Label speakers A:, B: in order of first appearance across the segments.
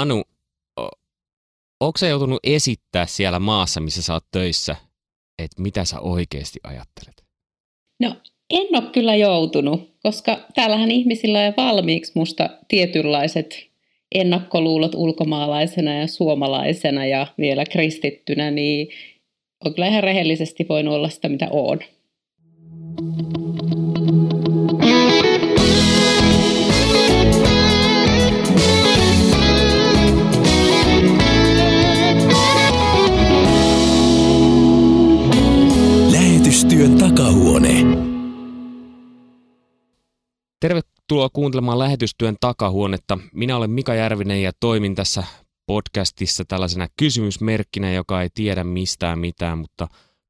A: Anu, onko sä joutunut esittää siellä maassa, missä sä oot töissä, että mitä sä oikeasti ajattelet?
B: No en ole kyllä joutunut, koska täällähän ihmisillä on valmiiksi musta tietynlaiset ennakkoluulot ulkomaalaisena ja suomalaisena ja vielä kristittynä, niin on kyllä ihan rehellisesti voinut olla sitä, mitä on.
A: Takahuone. Tervetuloa kuuntelemaan lähetystyön takahuonetta. Minä olen Mika Järvinen ja toimin tässä podcastissa tällaisena kysymysmerkkinä, joka ei tiedä mistään mitään, mutta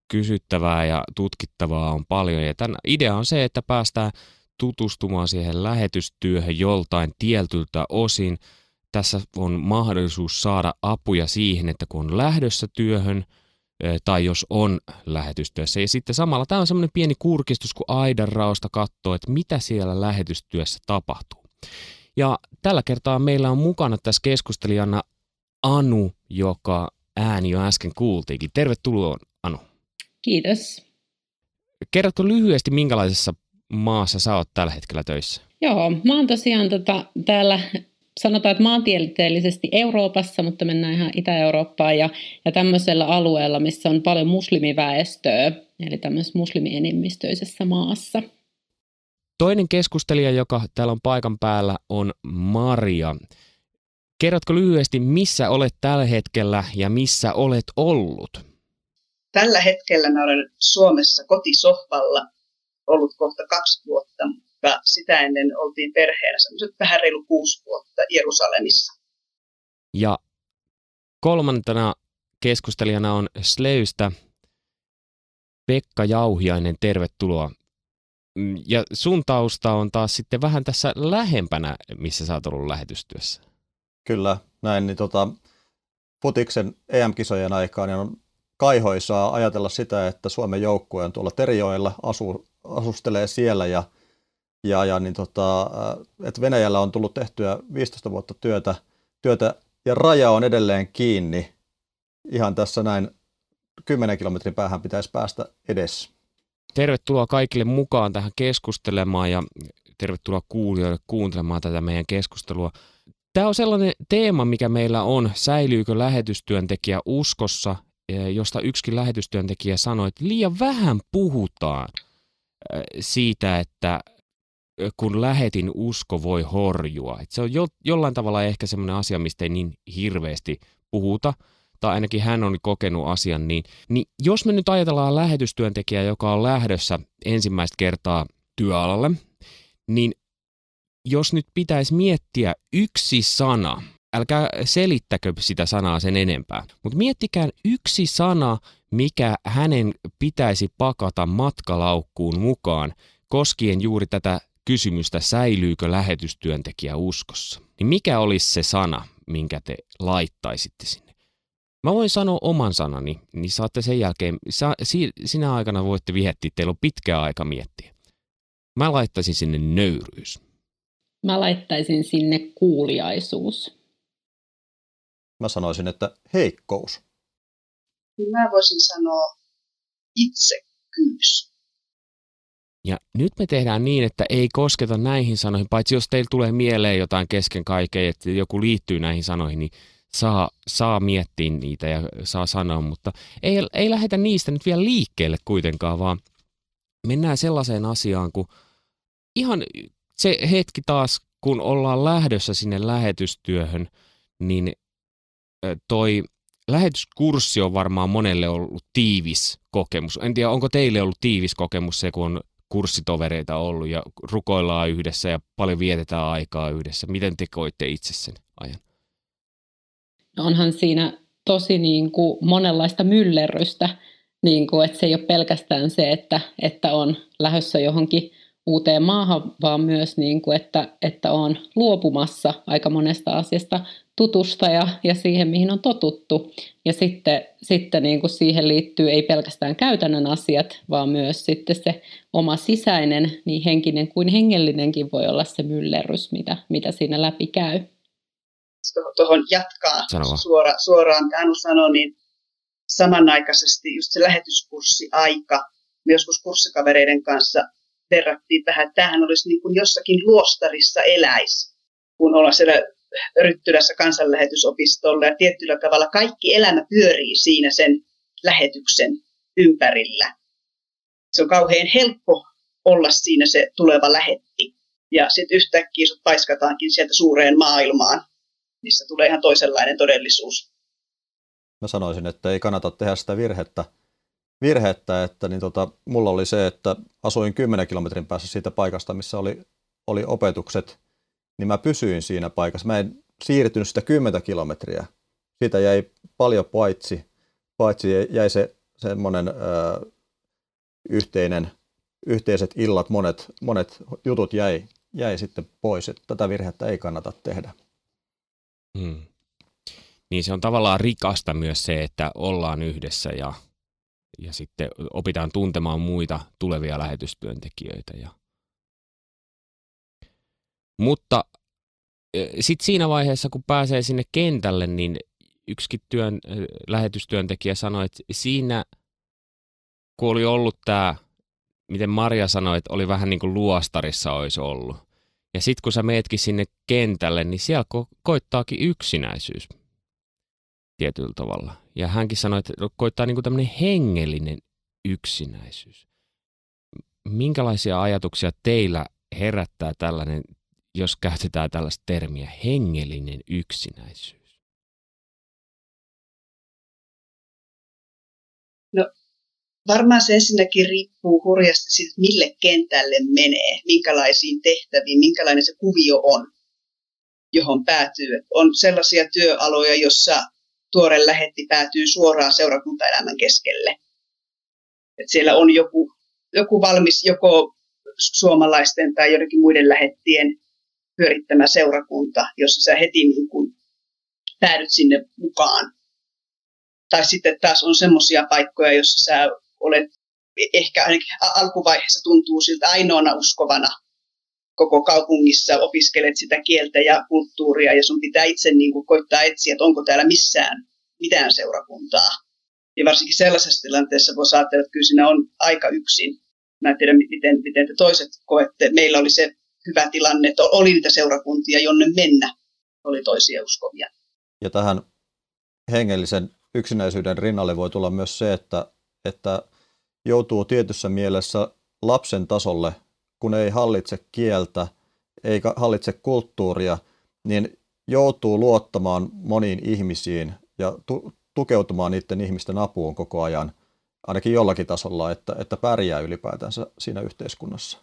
A: kysyttävää ja tutkittavaa on paljon. Ja tämän idea on se, että päästään tutustumaan siihen lähetystyöhön joltain tietyltä osin. Tässä on mahdollisuus saada apuja siihen, että kun on lähdössä työhön tai jos on lähetystyössä. Ja sitten samalla tämä on semmoinen pieni kurkistus, kun aidan raosta katsoo, että mitä siellä lähetystyössä tapahtuu. Ja tällä kertaa meillä on mukana tässä keskustelijana Anu, joka ääni jo äsken kuultiinkin. Tervetuloa Anu.
B: Kiitos.
A: Kerrotko lyhyesti, minkälaisessa maassa sä oot tällä hetkellä töissä?
B: Joo, mä oon tosiaan tota, täällä sanotaan, että maantieteellisesti Euroopassa, mutta mennään ihan Itä-Eurooppaan ja, ja tämmöisellä alueella, missä on paljon muslimiväestöä, eli tämmöisessä muslimienemmistöisessä maassa.
A: Toinen keskustelija, joka täällä on paikan päällä, on Maria. Kerrotko lyhyesti, missä olet tällä hetkellä ja missä olet ollut?
C: Tällä hetkellä mä olen Suomessa kotisohvalla ollut kohta kaksi vuotta, mutta sitä ennen oltiin perheenä semmoiset vähän reilu kuusi vuotta Jerusalemissa.
A: Ja kolmantena keskustelijana on Sleystä Pekka Jauhiainen, tervetuloa. Mm, ja sun tausta on taas sitten vähän tässä lähempänä, missä sä oot ollut lähetystyössä.
D: Kyllä, näin. Niin tota, Futiksen EM-kisojen aikaan niin on kaihoisaa ajatella sitä, että Suomen joukkue on tuolla Terijoilla, asu, asustelee siellä ja, ja, ja niin tota, että Venäjällä on tullut tehtyä 15 vuotta työtä, työtä ja raja on edelleen kiinni. Ihan tässä näin 10 kilometrin päähän pitäisi päästä edes.
A: Tervetuloa kaikille mukaan tähän keskustelemaan ja tervetuloa kuulijoille kuuntelemaan tätä meidän keskustelua. Tämä on sellainen teema, mikä meillä on, säilyykö lähetystyöntekijä uskossa, josta yksikin lähetystyöntekijä sanoi, että liian vähän puhutaan siitä, että kun lähetin usko voi horjua. Että se on jo, jollain tavalla ehkä semmoinen asia, mistä ei niin hirveästi puhuta, tai ainakin hän on kokenut asian, niin, niin jos me nyt ajatellaan lähetystyöntekijää, joka on lähdössä ensimmäistä kertaa työalalle, niin jos nyt pitäisi miettiä yksi sana, älkää selittäkö sitä sanaa sen enempää, mutta miettikää yksi sana, mikä hänen pitäisi pakata matkalaukkuun mukaan koskien juuri tätä kysymystä, säilyykö lähetystyöntekijä uskossa. Niin mikä olisi se sana, minkä te laittaisitte sinne? Mä voin sanoa oman sanani, niin saatte sen jälkeen, sa, si, sinä aikana voitte viettää, teillä on pitkä aika miettiä. Mä laittaisin sinne nöyryys.
B: Mä laittaisin sinne kuuliaisuus.
D: Mä sanoisin, että heikkous.
C: Mä voisin sanoa itsekkyys.
A: Ja nyt me tehdään niin, että ei kosketa näihin sanoihin, paitsi jos teillä tulee mieleen jotain kesken kaiken, että joku liittyy näihin sanoihin, niin saa, saa miettiä niitä ja saa sanoa, mutta ei, ei lähdetä niistä nyt vielä liikkeelle kuitenkaan, vaan mennään sellaiseen asiaan, kun ihan se hetki taas, kun ollaan lähdössä sinne lähetystyöhön, niin toi lähetyskurssi on varmaan monelle ollut tiivis kokemus. En tiedä, onko teille ollut tiivis kokemus se, kun on kurssitovereita ollut ja rukoillaan yhdessä ja paljon vietetään aikaa yhdessä. Miten te koitte itse sen ajan?
B: No onhan siinä tosi niin kuin monenlaista myllerrystä, niin kuin, että se ei ole pelkästään se, että, että on lähdössä johonkin uuteen maahan, vaan myös, niin kuin, että, että on luopumassa aika monesta asiasta tutusta ja, ja siihen, mihin on totuttu. Ja sitten, sitten niin kuin siihen liittyy ei pelkästään käytännön asiat, vaan myös sitten se oma sisäinen, niin henkinen kuin hengellinenkin voi olla se myllerrys, mitä, mitä siinä läpi käy.
C: tuohon jatkaa suora, suoraan, Anu sanoi, niin samanaikaisesti just se lähetyskurssi-aika, me joskus kurssikavereiden kanssa verrattiin tähän, että tämähän olisi niin kuin jossakin luostarissa eläisi, kun ollaan siellä Ryttylässä kansanlähetysopistolla ja tietyllä tavalla kaikki elämä pyörii siinä sen lähetyksen ympärillä. Se on kauhean helppo olla siinä se tuleva lähetti. Ja sitten yhtäkkiä sut paiskataankin sieltä suureen maailmaan, missä tulee ihan toisenlainen todellisuus.
D: Mä sanoisin, että ei kannata tehdä sitä virhettä, virhettä että niin tota, mulla oli se, että asuin 10 kilometrin päässä siitä paikasta, missä oli, oli opetukset, niin mä pysyin siinä paikassa. Mä en siirtynyt sitä 10 kilometriä. Siitä jäi paljon paitsi, paitsi jäi se semmoinen ö, yhteinen, yhteiset illat, monet, monet jutut jäi, jäi sitten pois. Että tätä virhettä ei kannata tehdä.
A: Hmm. Niin se on tavallaan rikasta myös se, että ollaan yhdessä ja, ja sitten opitaan tuntemaan muita tulevia lähetystyöntekijöitä. Ja... Mutta sitten siinä vaiheessa, kun pääsee sinne kentälle, niin yksikin työn, lähetystyöntekijä sanoi, että siinä, kun oli ollut tämä, miten Maria sanoi, että oli vähän niin kuin luostarissa olisi ollut. Ja sitten kun sä meetkin sinne kentälle, niin siellä ko- koittaakin yksinäisyys tietyllä tavalla. Ja hänkin sanoi, että koittaa niin kuin tämmöinen hengellinen yksinäisyys. Minkälaisia ajatuksia teillä herättää tällainen, jos käytetään tällaista termiä, hengellinen yksinäisyys?
C: No varmaan se ensinnäkin riippuu hurjasti siitä, mille kentälle menee, minkälaisiin tehtäviin, minkälainen se kuvio on, johon päätyy. On sellaisia työaloja, jossa tuore lähetti päätyy suoraan seurakuntaelämän keskelle. Et siellä on joku, joku valmis joko suomalaisten tai joidenkin muiden lähettien pyörittämä seurakunta, jossa sä heti niin kuin päädyt sinne mukaan. Tai sitten taas on semmoisia paikkoja, joissa sä olet ehkä ainakin alkuvaiheessa tuntuu siltä ainoana uskovana koko kaupungissa, opiskelet sitä kieltä ja kulttuuria ja sun pitää itse niin kuin koittaa etsiä, että onko täällä missään mitään seurakuntaa. Ja varsinkin sellaisessa tilanteessa voi ajatella, että kyllä siinä on aika yksin. Mä en tiedä, miten, miten te toiset koette. Meillä oli se hyvä tilanne, että oli niitä seurakuntia, jonne mennä oli toisia uskovia.
D: Ja tähän hengellisen yksinäisyyden rinnalle voi tulla myös se, että, että joutuu tietyssä mielessä lapsen tasolle, kun ei hallitse kieltä, eikä hallitse kulttuuria, niin joutuu luottamaan moniin ihmisiin ja tu- tukeutumaan niiden ihmisten apuun koko ajan, ainakin jollakin tasolla, että, että pärjää ylipäätänsä siinä yhteiskunnassa.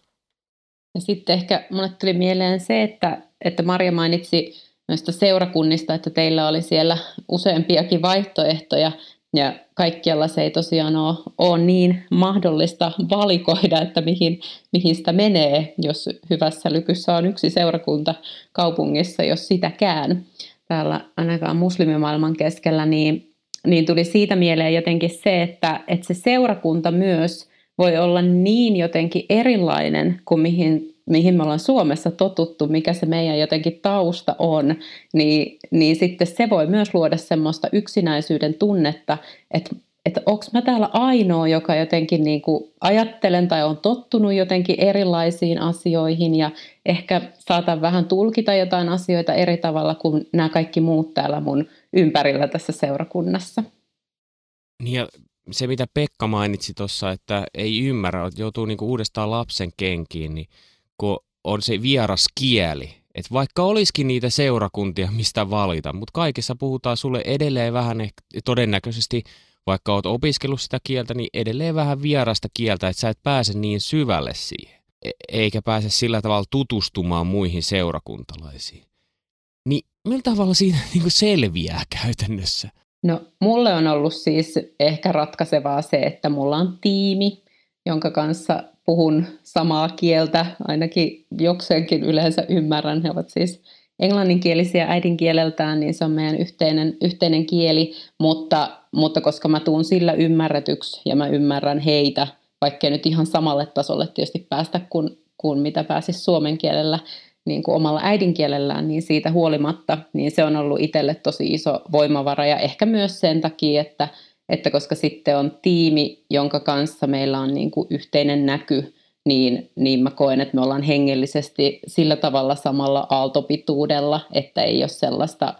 B: Ja sitten ehkä minulle tuli mieleen se, että, että Maria mainitsi noista seurakunnista, että teillä oli siellä useampiakin vaihtoehtoja, ja kaikkialla se ei tosiaan ole, ole niin mahdollista valikoida, että mihin, mihin sitä menee, jos hyvässä lykyssä on yksi seurakunta kaupungissa, jos sitäkään. Täällä ainakaan muslimimaailman keskellä, niin, niin tuli siitä mieleen jotenkin se, että, että se seurakunta myös voi olla niin jotenkin erilainen kuin mihin mihin me ollaan Suomessa totuttu, mikä se meidän jotenkin tausta on, niin, niin sitten se voi myös luoda semmoista yksinäisyyden tunnetta, että että onko mä täällä ainoa, joka jotenkin niin kuin ajattelen tai on tottunut jotenkin erilaisiin asioihin ja ehkä saatan vähän tulkita jotain asioita eri tavalla kuin nämä kaikki muut täällä mun ympärillä tässä seurakunnassa.
A: Niin ja se, mitä Pekka mainitsi tuossa, että ei ymmärrä, että joutuu niinku uudestaan lapsen kenkiin, niin kun on se vieras kieli. Et vaikka olisikin niitä seurakuntia, mistä valita, mutta kaikessa puhutaan sulle edelleen vähän todennäköisesti, vaikka oot opiskellut sitä kieltä, niin edelleen vähän vierasta kieltä, että sä et pääse niin syvälle siihen. E- eikä pääse sillä tavalla tutustumaan muihin seurakuntalaisiin. Niin millä tavalla siinä niin selviää käytännössä?
B: No mulle on ollut siis ehkä ratkaisevaa se, että mulla on tiimi, jonka kanssa puhun samaa kieltä, ainakin jokseenkin yleensä ymmärrän. He ovat siis englanninkielisiä äidinkieleltään, niin se on meidän yhteinen, yhteinen kieli, mutta, mutta koska mä tuun sillä ymmärretyksi ja mä ymmärrän heitä, vaikkei nyt ihan samalle tasolle tietysti päästä kuin, kuin mitä pääsis suomen kielellä, niin kuin omalla äidinkielellään, niin siitä huolimatta, niin se on ollut itselle tosi iso voimavara ja ehkä myös sen takia, että, että koska sitten on tiimi, jonka kanssa meillä on niin kuin yhteinen näky, niin, niin mä koen, että me ollaan hengellisesti sillä tavalla samalla aaltopituudella, että ei ole sellaista,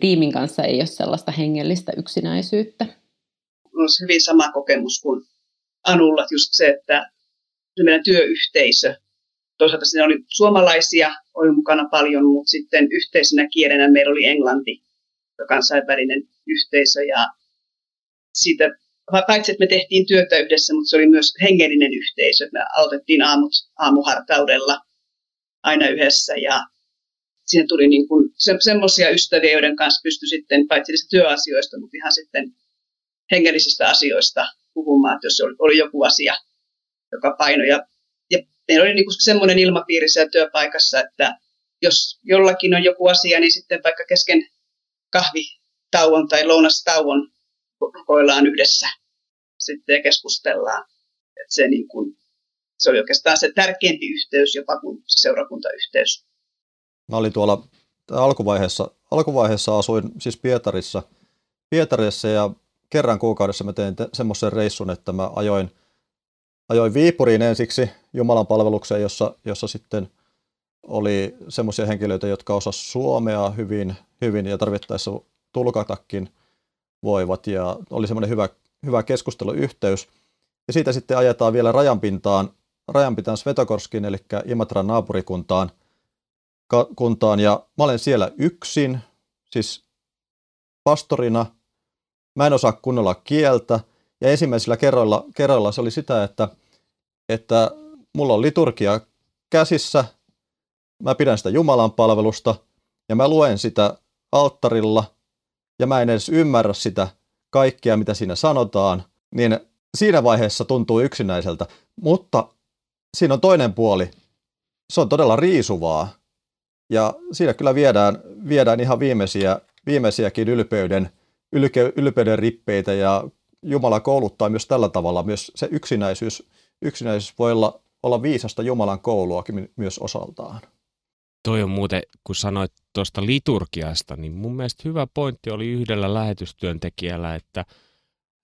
B: tiimin kanssa ei ole sellaista hengellistä yksinäisyyttä.
C: On hyvin sama kokemus kuin Anulla, just se, että se meidän työyhteisö, toisaalta siinä oli suomalaisia, oli mukana paljon, mutta sitten yhteisenä kielenä meillä oli englanti, kansainvälinen yhteisö ja siitä paitsi että me tehtiin työtä yhdessä, mutta se oli myös hengellinen yhteisö. Me aloitettiin aamut aamuhartaudella aina yhdessä ja siihen tuli niin kuin se, semmoisia ystäviä, joiden kanssa pystyi sitten paitsi työasioista, mutta ihan sitten hengellisistä asioista puhumaan, että jos oli, oli joku asia, joka painoi. Ja, meillä oli niin semmoinen ilmapiiri siellä työpaikassa, että jos jollakin on joku asia, niin sitten vaikka kesken kahvitauon tai lounastauon rukoillaan yhdessä sitten keskustellaan. Et se, niin kuin, se oli oikeastaan se tärkeämpi yhteys jopa kuin se seurakuntayhteys.
D: Mä olin tuolla alkuvaiheessa, alkuvaiheessa asuin siis Pietarissa, Pietarissa ja kerran kuukaudessa mä tein semmoisen reissun, että mä ajoin, ajoin Viipuriin ensiksi Jumalan palvelukseen, jossa, jossa sitten oli semmoisia henkilöitä, jotka osasivat suomea hyvin, hyvin ja tarvittaessa tulkatakin – voivat ja oli semmoinen hyvä, hyvä keskusteluyhteys. Ja siitä sitten ajetaan vielä rajanpintaan, rajanpintaan Svetogorskin, eli Imatran naapurikuntaan, ka, kuntaan, ja mä olen siellä yksin, siis pastorina. Mä en osaa kunnolla kieltä, ja ensimmäisillä kerroilla, kerroilla se oli sitä, että, että mulla on liturgia käsissä, mä pidän sitä Jumalan palvelusta, ja mä luen sitä alttarilla, ja mä en edes ymmärrä sitä kaikkea, mitä siinä sanotaan, niin siinä vaiheessa tuntuu yksinäiseltä. Mutta siinä on toinen puoli. Se on todella riisuvaa. Ja siinä kyllä viedään, viedään ihan viimeisiä, viimeisiäkin ylpeyden, ylpeyden rippeitä ja Jumala kouluttaa myös tällä tavalla. Myös se yksinäisyys, yksinäisyys voi olla, olla viisasta Jumalan kouluakin myös osaltaan.
A: Toi on muuten, kun sanoit tuosta liturgiasta, niin mun mielestä hyvä pointti oli yhdellä lähetystyöntekijällä, että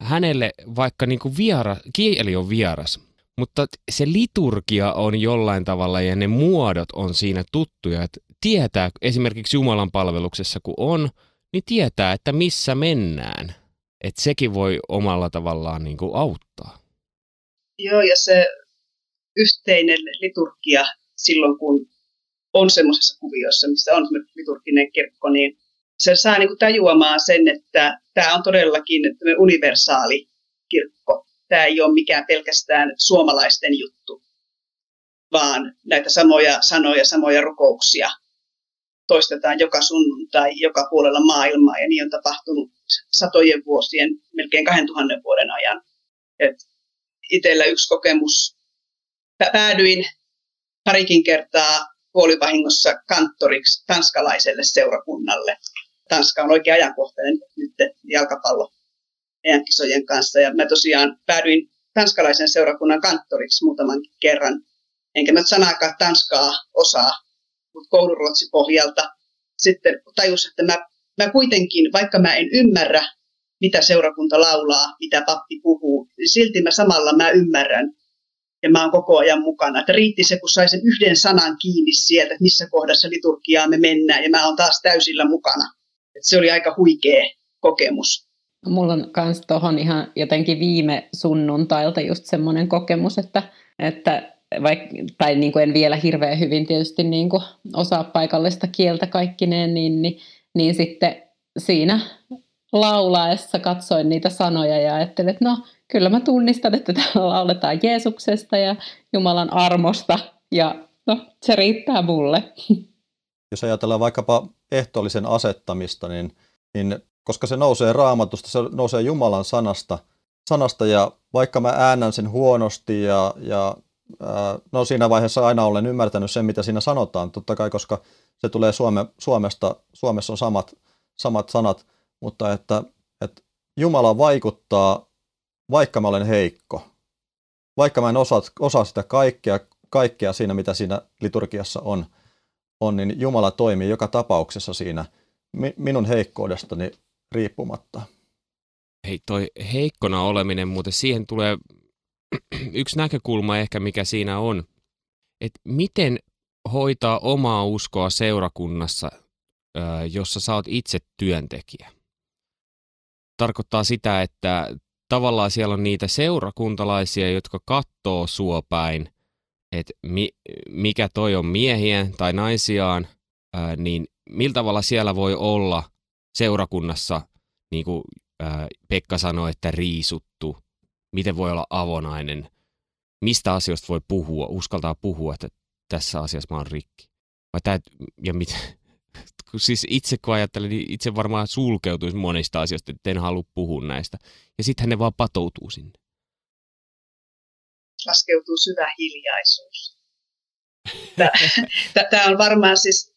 A: hänelle vaikka niin kuin viera, kieli on vieras, mutta se liturgia on jollain tavalla ja ne muodot on siinä tuttuja, että tietää esimerkiksi Jumalan palveluksessa kun on, niin tietää, että missä mennään. Että sekin voi omalla tavallaan niin kuin auttaa.
C: Joo, ja se yhteinen liturgia silloin, kun on semmoisessa kuviossa, missä on liturginen kirkko, niin se saa niin kuin tajuamaan sen, että tämä on todellakin universaali kirkko. Tämä ei ole mikään pelkästään suomalaisten juttu, vaan näitä samoja sanoja, samoja rukouksia toistetaan joka sunnuntai, joka puolella maailmaa, ja niin on tapahtunut satojen vuosien, melkein 2000 vuoden ajan. Et itellä yksi kokemus, päädyin parikin kertaa puolivahingossa kanttoriksi tanskalaiselle seurakunnalle. Tanska on oikein ajankohtainen nyt jalkapallo kisojen kanssa. Ja mä tosiaan päädyin tanskalaisen seurakunnan kanttoriksi muutaman kerran. Enkä mä sanaakaan tanskaa osaa, mutta kouluruotsi pohjalta sitten tajus, että mä, mä kuitenkin, vaikka mä en ymmärrä, mitä seurakunta laulaa, mitä pappi puhuu, niin silti mä samalla mä ymmärrän, ja mä oon koko ajan mukana. Että riitti se, kun saisin yhden sanan kiinni sieltä, että missä kohdassa liturgiaa me mennään, ja mä oon taas täysillä mukana. että se oli aika huikea kokemus.
B: Mulla on myös tuohon ihan jotenkin viime sunnuntailta just semmoinen kokemus, että, että vaikka, tai niin kuin en vielä hirveän hyvin tietysti niin kuin osaa paikallista kieltä kaikkineen, niin, niin, niin sitten siinä laulaessa katsoin niitä sanoja ja ajattelin, että no kyllä mä tunnistan, että täällä lauletaan Jeesuksesta ja Jumalan armosta ja no, se riittää mulle.
D: Jos ajatellaan vaikkapa ehtoollisen asettamista, niin, niin koska se nousee raamatusta, se nousee Jumalan sanasta, sanasta ja vaikka mä äännän sen huonosti ja, ja no siinä vaiheessa aina olen ymmärtänyt sen, mitä siinä sanotaan, totta kai, koska se tulee Suome, Suomesta, Suomessa on samat, samat sanat, mutta että, että Jumala vaikuttaa vaikka mä olen heikko, vaikka mä en osaa, osaa sitä kaikkea, kaikkea siinä, mitä siinä liturgiassa on, on, niin Jumala toimii joka tapauksessa siinä minun heikkoudestani riippumatta.
A: Hei, toi heikkona oleminen, mutta siihen tulee yksi näkökulma ehkä, mikä siinä on, että miten hoitaa omaa uskoa seurakunnassa, jossa sä oot itse työntekijä. Tarkoittaa sitä, että tavallaan siellä on niitä seurakuntalaisia, jotka katsoo sua päin, että mi, mikä toi on miehiä tai naisiaan, niin millä tavalla siellä voi olla seurakunnassa, niin kuin Pekka sanoi, että riisuttu, miten voi olla avonainen, mistä asioista voi puhua, uskaltaa puhua, että tässä asiassa mä oon rikki. Vai tää, ja mit, siis itse kun ajattelen, niin itse varmaan sulkeutuisi monista asioista, että en halua puhua näistä. Ja sitten ne vaan patoutuu sinne.
C: Laskeutuu syvä hiljaisuus. Tämä on varmaan siis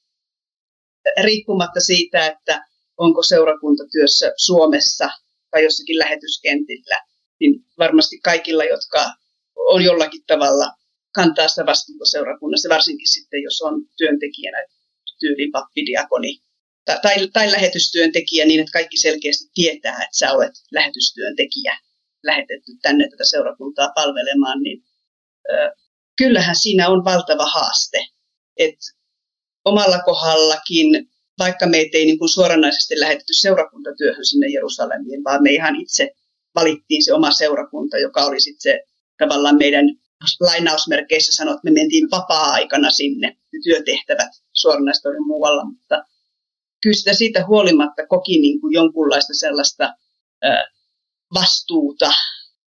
C: riippumatta siitä, että onko seurakuntatyössä Suomessa tai jossakin lähetyskentillä, niin varmasti kaikilla, jotka on jollakin tavalla kantaa sitä vastuuta seurakunnassa, varsinkin sitten, jos on työntekijänä tyyliin pappidiakoni tai, tai, tai lähetystyöntekijä niin, että kaikki selkeästi tietää, että sä olet lähetystyöntekijä lähetetty tänne tätä seurakuntaa palvelemaan, niin ö, kyllähän siinä on valtava haaste. Et omalla kohdallakin, vaikka meitä ei niin kuin suoranaisesti lähetetty seurakuntatyöhön sinne Jerusalemiin, vaan me ihan itse valittiin se oma seurakunta, joka oli sitten se tavallaan meidän lainausmerkeissä sanoo, että me mentiin vapaa-aikana sinne, työtehtävät suoranaisesti oli muualla, mutta kyllä sitä siitä huolimatta koki niin kuin jonkunlaista sellaista ää, vastuuta,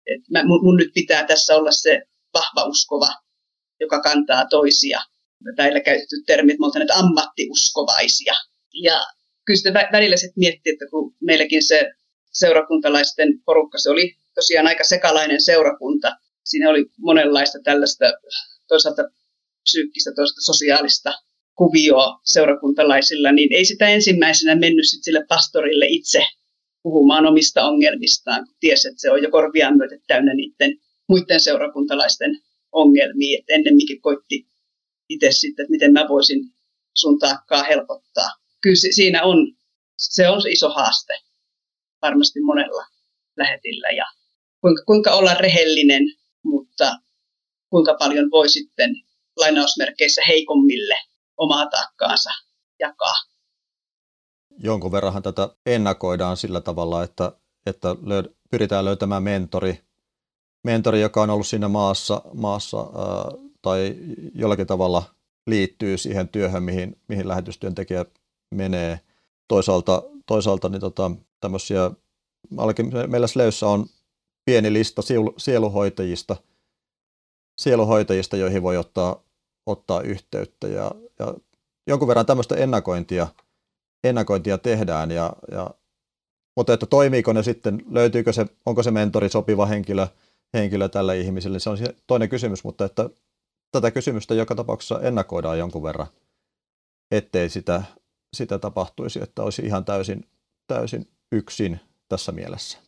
C: että mä, mun, mun nyt pitää tässä olla se vahva uskova, joka kantaa toisia. Täällä käytetty termit, me ammattiuskovaisia. Ja kyllä sitä välillä sitten miettii, että kun meilläkin se seurakuntalaisten porukka, se oli tosiaan aika sekalainen seurakunta, siinä oli monenlaista tällaista toisaalta psyykkistä, toisaalta sosiaalista kuvioa seurakuntalaisilla, niin ei sitä ensimmäisenä mennyt sit sille pastorille itse puhumaan omista ongelmistaan, kun tiesi, että se on jo korviaan myötä täynnä niiden muiden seurakuntalaisten ongelmia, että ennemminkin koitti itse sitten, että miten mä voisin sun taakkaa helpottaa. Kyllä siinä on, se on iso haaste varmasti monella lähetillä ja kuinka, kuinka olla rehellinen mutta kuinka paljon voi sitten lainausmerkeissä heikommille omaa taakkaansa jakaa.
D: Jonkun verran tätä ennakoidaan sillä tavalla, että, että löyd- pyritään löytämään mentori, mentori, joka on ollut siinä maassa, maassa ää, tai jollakin tavalla liittyy siihen työhön, mihin, mihin lähetystyöntekijä menee. Toisaalta, toisaalta niin tota, tämmöisiä, meillä Sleyssä on pieni lista sieluhoitajista, sieluhoitajista, joihin voi ottaa, ottaa yhteyttä. Ja, ja jonkun verran tämmöistä ennakointia, ennakointia tehdään, ja, ja, mutta että toimiiko ne sitten, löytyykö se, onko se mentori sopiva henkilö, henkilö tälle ihmiselle, se on toinen kysymys, mutta että tätä kysymystä joka tapauksessa ennakoidaan jonkun verran, ettei sitä, sitä tapahtuisi, että olisi ihan täysin, täysin yksin tässä mielessä.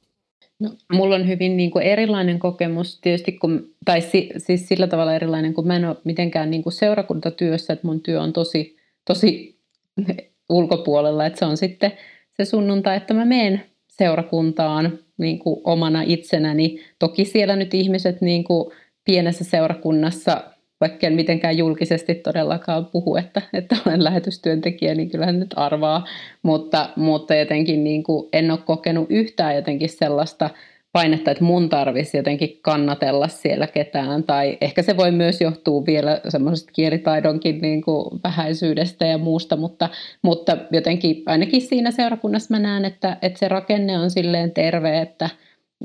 B: No, mulla on hyvin niin kuin erilainen kokemus tietysti, kun, tai si, siis sillä tavalla erilainen, kun mä en ole mitenkään niin kuin seurakuntatyössä, että mun työ on tosi, tosi ulkopuolella, että se on sitten se sunnuntai, että mä menen seurakuntaan niin kuin omana itsenäni. Toki siellä nyt ihmiset niin kuin pienessä seurakunnassa vaikka en mitenkään julkisesti todellakaan puhu, että, että olen lähetystyöntekijä, niin kyllähän nyt arvaa, mutta, mutta jotenkin niin kuin en ole kokenut yhtään jotenkin sellaista painetta, että mun tarvisi jotenkin kannatella siellä ketään, tai ehkä se voi myös johtua vielä semmoisesta kielitaidonkin niin kuin vähäisyydestä ja muusta, mutta, mutta jotenkin ainakin siinä seurakunnassa mä näen, että, että se rakenne on silleen terve, että,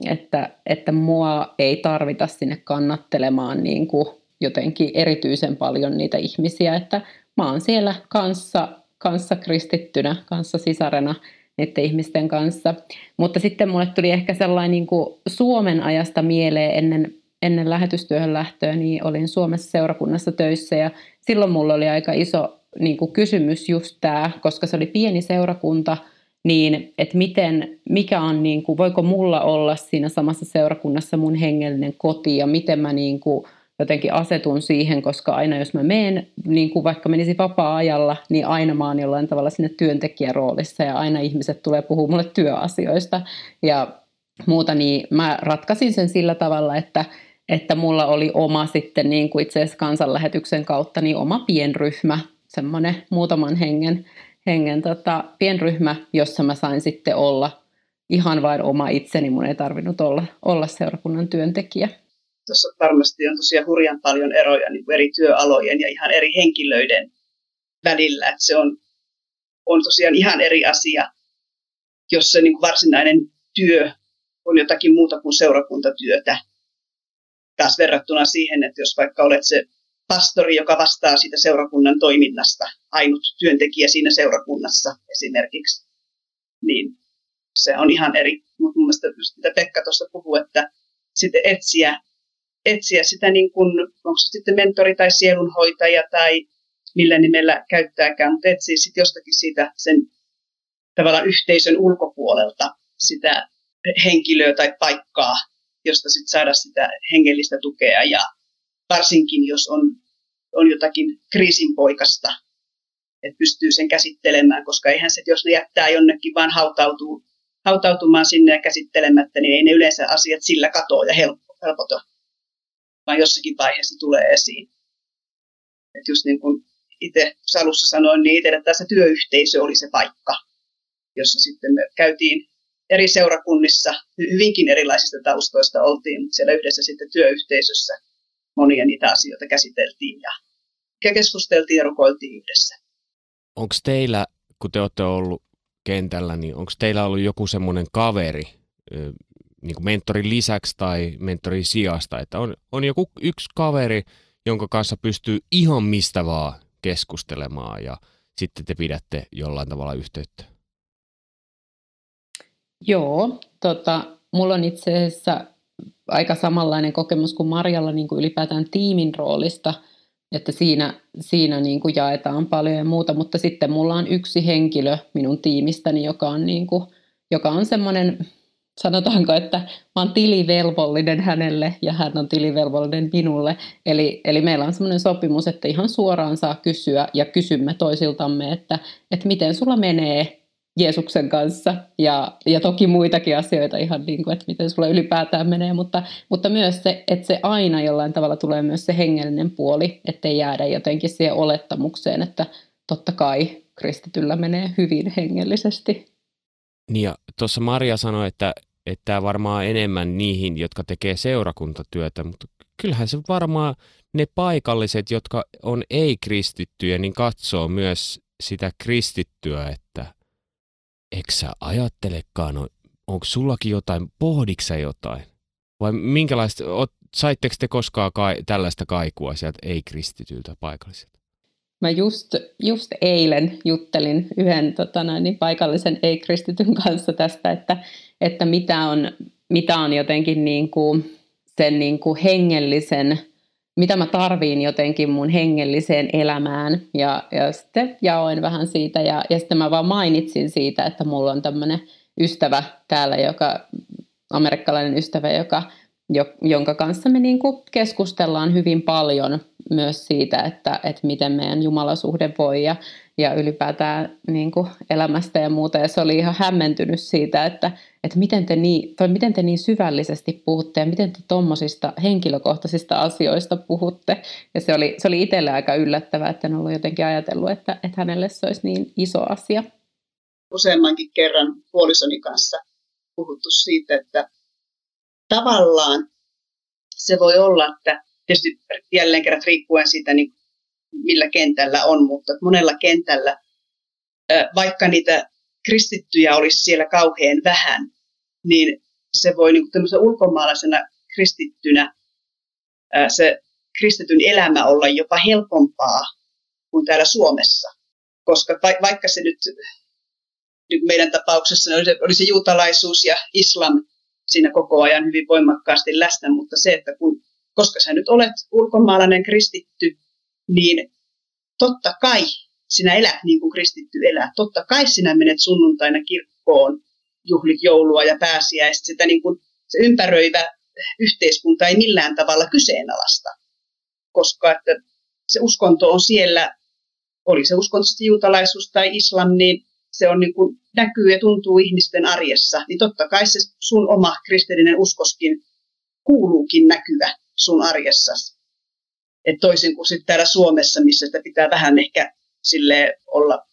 B: että, että mua ei tarvita sinne kannattelemaan niin kuin jotenkin erityisen paljon niitä ihmisiä, että mä oon siellä kanssa, kanssa kristittynä, kanssa sisarena niiden ihmisten kanssa. Mutta sitten mulle tuli ehkä sellainen niin kuin Suomen ajasta mieleen ennen, ennen lähetystyöhön lähtöä, niin olin Suomessa seurakunnassa töissä ja silloin mulla oli aika iso niin kuin kysymys just tämä, koska se oli pieni seurakunta, niin että miten, mikä on, niin kuin, voiko mulla olla siinä samassa seurakunnassa mun hengellinen koti ja miten mä niin kuin, jotenkin asetun siihen, koska aina jos mä menen, niin kuin vaikka menisin vapaa-ajalla, niin aina mä oon jollain tavalla sinne työntekijäroolissa ja aina ihmiset tulee puhua mulle työasioista ja muuta, niin mä ratkaisin sen sillä tavalla, että että mulla oli oma sitten niin kuin itse asiassa kansanlähetyksen kautta niin oma pienryhmä, semmoinen muutaman hengen, hengen tota, pienryhmä, jossa mä sain sitten olla ihan vain oma itseni, mun ei tarvinnut olla, olla seurakunnan työntekijä.
C: Tuossa varmasti on tosiaan hurjan paljon eroja niin kuin eri työalojen ja ihan eri henkilöiden välillä, että se on, on tosiaan ihan eri asia, jos se niin kuin varsinainen työ on jotakin muuta kuin seurakuntatyötä, taas verrattuna siihen, että jos vaikka olet se pastori, joka vastaa siitä seurakunnan toiminnasta, ainut työntekijä siinä seurakunnassa esimerkiksi, niin se on ihan eri. Mutta mun mielestä mitä Pekka tuossa puhuu, että sitten etsiä, etsiä sitä niin kuin, onko se sitten mentori tai sielunhoitaja tai millä nimellä käyttääkään, mutta etsii sitten jostakin siitä sen tavallaan yhteisön ulkopuolelta sitä henkilöä tai paikkaa, josta sitten saada sitä hengellistä tukea. Ja varsinkin jos on, on jotakin kriisinpoikasta, että pystyy sen käsittelemään, koska eihän se, jos ne jättää jonnekin vaan hautautuu, hautautumaan sinne ja käsittelemättä, niin ei ne yleensä asiat sillä katoa ja helpota, vaan jossakin vaiheessa tulee esiin. Et just niin kuin itse Salussa sanoin, niin itselle tässä työyhteisö oli se paikka, jossa sitten me käytiin eri seurakunnissa, hyvinkin erilaisista taustoista oltiin, mutta siellä yhdessä sitten työyhteisössä monia niitä asioita käsiteltiin ja keskusteltiin ja rukoiltiin yhdessä.
A: Onko teillä, kun te olette ollut kentällä, niin onko teillä ollut joku semmoinen kaveri, niin kuin mentorin lisäksi tai mentorin sijasta, että on, on joku yksi kaveri, jonka kanssa pystyy ihan mistä vaan keskustelemaan ja sitten te pidätte jollain tavalla yhteyttä?
B: Joo, tota, mulla on itse asiassa aika samanlainen kokemus kuin Marjalla niin kuin ylipäätään tiimin roolista, että siinä, siinä niin kuin jaetaan paljon ja muuta, mutta sitten mulla on yksi henkilö minun tiimistäni, joka on, niin kuin, joka on semmoinen, sanotaanko, että mä oon tilivelvollinen hänelle ja hän on tilivelvollinen minulle. Eli, eli meillä on semmoinen sopimus, että ihan suoraan saa kysyä ja kysymme toisiltamme, että, että miten sulla menee, Jeesuksen kanssa ja, ja toki muitakin asioita ihan niin kuin, että miten sulla ylipäätään menee, mutta, mutta myös se, että se aina jollain tavalla tulee myös se hengellinen puoli, ettei jäädä jotenkin siihen olettamukseen, että totta kai kristityllä menee hyvin hengellisesti.
A: Niin ja tuossa Maria sanoi, että, että tämä varmaan enemmän niihin, jotka tekee seurakuntatyötä, mutta kyllähän se varmaan ne paikalliset, jotka on ei-kristittyjä, niin katsoo myös sitä kristittyä, että eikö sä ajattelekaan, on, onko sullakin jotain, pohdiksä jotain? Vai minkälaista, saitteko te koskaan kai, tällaista kaikua sieltä ei-kristityltä paikalliselta?
B: Mä just, just eilen juttelin yhden tota noin, niin paikallisen ei-kristityn kanssa tästä, että, että mitä, on, mitä on jotenkin niin kuin sen niin kuin hengellisen mitä mä tarviin jotenkin mun hengelliseen elämään. Ja, ja sitten jaoin vähän siitä ja, ja sitten mä vaan mainitsin siitä, että mulla on tämmöinen ystävä täällä, joka, amerikkalainen ystävä, joka, jonka kanssa me niin kuin keskustellaan hyvin paljon myös siitä, että, että miten meidän jumalasuhde voi ja, ja ylipäätään niin kuin elämästä ja muuta. Ja se oli ihan hämmentynyt siitä, että, että miten, te niin, tai miten te niin syvällisesti puhutte ja miten te tuommoisista henkilökohtaisista asioista puhutte. Ja se oli, se oli itselle aika yllättävää, että en ollut jotenkin ajatellut, että, että hänelle se olisi niin iso asia.
C: Useammankin kerran puolisoni kanssa puhuttu siitä, että tavallaan se voi olla, että tietysti jälleen kerran riippuen siitä, niin millä kentällä on, mutta monella kentällä, vaikka niitä kristittyjä olisi siellä kauhean vähän, niin se voi niin kuin ulkomaalaisena kristittynä se kristityn elämä olla jopa helpompaa kuin täällä Suomessa. Koska vaikka se nyt, nyt meidän tapauksessa olisi, olisi juutalaisuus ja islam siinä koko ajan hyvin voimakkaasti läsnä, mutta se, että kun, koska sä nyt olet ulkomaalainen kristitty, niin totta kai sinä elät niin kuin kristitty elää. Totta kai sinä menet sunnuntaina kirkkoon, juhlit joulua ja pääsiäistä. Sitä niin kuin se ympäröivä yhteiskunta ei millään tavalla kyseenalaista. koska että se uskonto on siellä, oli se uskonto juutalaisuus tai islam, niin se on niin kuin näkyy ja tuntuu ihmisten arjessa, niin totta kai se sun oma kristillinen uskoskin kuuluukin näkyä sun arjessa. Et toisin kuin sitten täällä Suomessa, missä sitä pitää vähän ehkä sille olla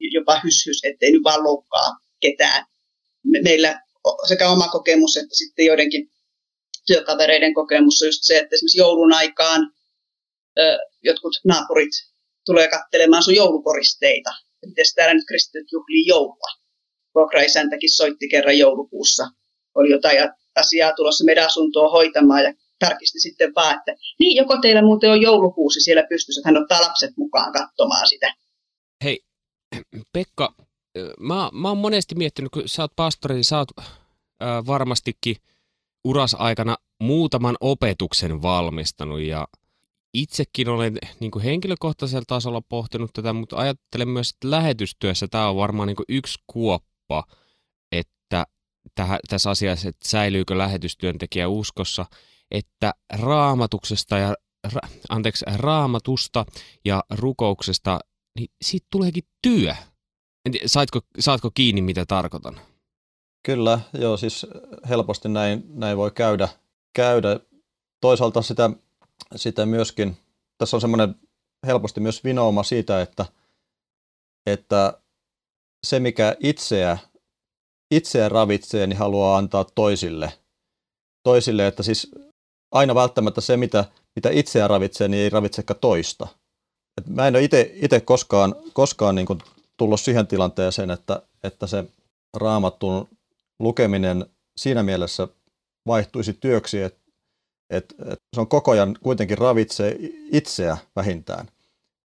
C: jopa hyshys, ettei nyt vaan loukkaa ketään. Meillä sekä oma kokemus että sitten joidenkin työkavereiden kokemus on just se, että esimerkiksi joulun aikaan jotkut naapurit tulee katselemaan sun joulukoristeita. Miten täällä nyt kristityt juhlii joulua? Vuokraisäntäkin soitti kerran joulukuussa. Oli jotain asiaa tulossa meidän asuntoon hoitamaan ja tarkisti sitten vaan, että niin, joko teillä muuten on joulukuusi siellä pystyssä, että hän ottaa lapset mukaan katsomaan sitä.
A: Hei, Pekka, mä, mä oon monesti miettinyt, kun sä oot pastori, niin sä oot äh, varmastikin uras aikana muutaman opetuksen valmistanut ja itsekin olen niin kuin henkilökohtaisella tasolla pohtinut tätä, mutta ajattelen myös, että lähetystyössä tämä on varmaan niin kuin yksi kuoppa, että tähän, tässä asiassa, että säilyykö lähetystyöntekijä uskossa, että raamatuksesta ja ra, anteeksi, raamatusta ja rukouksesta, niin siitä tuleekin työ. Saatko, saatko kiinni, mitä tarkoitan?
D: Kyllä, joo, siis helposti näin, näin voi käydä. käydä. Toisaalta sitä, sitä myöskin, tässä on semmoinen helposti myös vinouma siitä, että, että se mikä itseä, itseä ravitsee, niin haluaa antaa toisille. Toisille, että siis aina välttämättä se, mitä, mitä itseä ravitsee, niin ei ravitsekaan toista. Et mä en ole itse koskaan, koskaan niin kuin tullut siihen tilanteeseen, että, että se raamattun lukeminen siinä mielessä vaihtuisi työksi, että et, et se on koko ajan kuitenkin ravitsee itseä vähintään.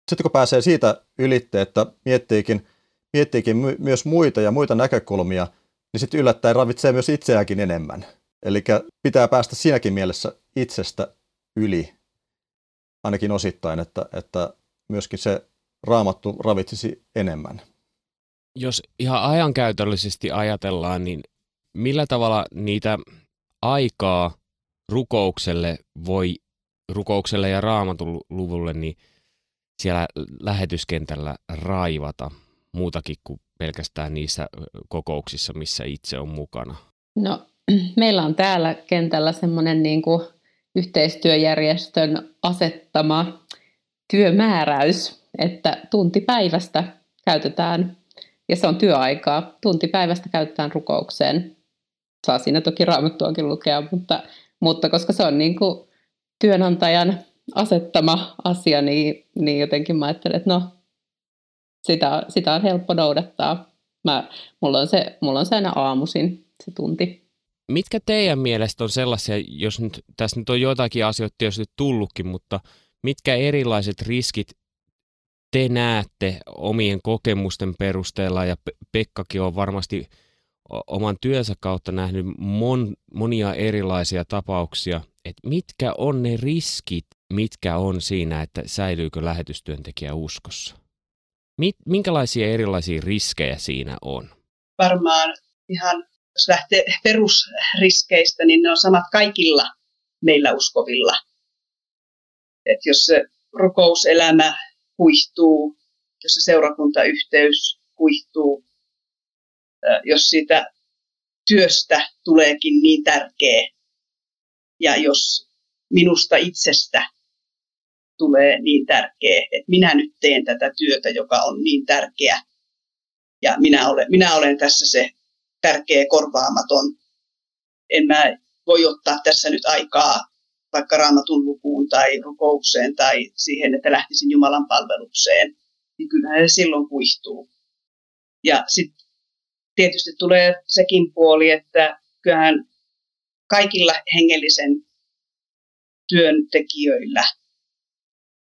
D: Sitten kun pääsee siitä ylitte, että miettiikin, miettiikin my, myös muita ja muita näkökulmia, niin sitten yllättäen ravitsee myös itseäkin enemmän. Eli pitää päästä siinäkin mielessä itsestä yli, ainakin osittain, että, että myöskin se raamattu ravitsisi enemmän.
A: Jos ihan ajankäytöllisesti ajatellaan, niin millä tavalla niitä aikaa rukoukselle voi, rukoukselle ja raamatun luvulle, niin siellä lähetyskentällä raivata muutakin kuin pelkästään niissä kokouksissa, missä itse on mukana?
B: No, meillä on täällä kentällä semmoinen niin kuin yhteistyöjärjestön asettama työmääräys, että tunti päivästä käytetään, ja se on työaikaa, tunti päivästä käytetään rukoukseen saa siinä toki raamattuakin lukea, mutta, mutta koska se on niin kuin työnantajan asettama asia, niin, niin jotenkin mä ajattelen, että no, sitä, sitä on helppo noudattaa. Mä, mulla, on se, mulla on se aina aamuisin se tunti.
A: Mitkä teidän mielestä on sellaisia, jos nyt, tässä nyt on joitakin asioita tietysti tullutkin, mutta mitkä erilaiset riskit te näette omien kokemusten perusteella, ja Pekkakin on varmasti oman työnsä kautta nähnyt mon, monia erilaisia tapauksia, että mitkä on ne riskit, mitkä on siinä, että säilyykö lähetystyöntekijä uskossa? Mit, minkälaisia erilaisia riskejä siinä on?
C: Varmaan ihan, jos lähtee perusriskeistä, niin ne on samat kaikilla meillä uskovilla. Et jos se rukouselämä kuihtuu, jos se seurakuntayhteys kuihtuu, jos siitä työstä tuleekin niin tärkeä ja jos minusta itsestä tulee niin tärkeä, että minä nyt teen tätä työtä, joka on niin tärkeä ja minä olen, minä olen tässä se tärkeä korvaamaton. En mä voi ottaa tässä nyt aikaa vaikka raamatun lukuun tai rukoukseen tai siihen, että lähtisin Jumalan palvelukseen, niin kyllähän se silloin kuihtuu. Ja sitten tietysti tulee sekin puoli, että kyllähän kaikilla hengellisen työntekijöillä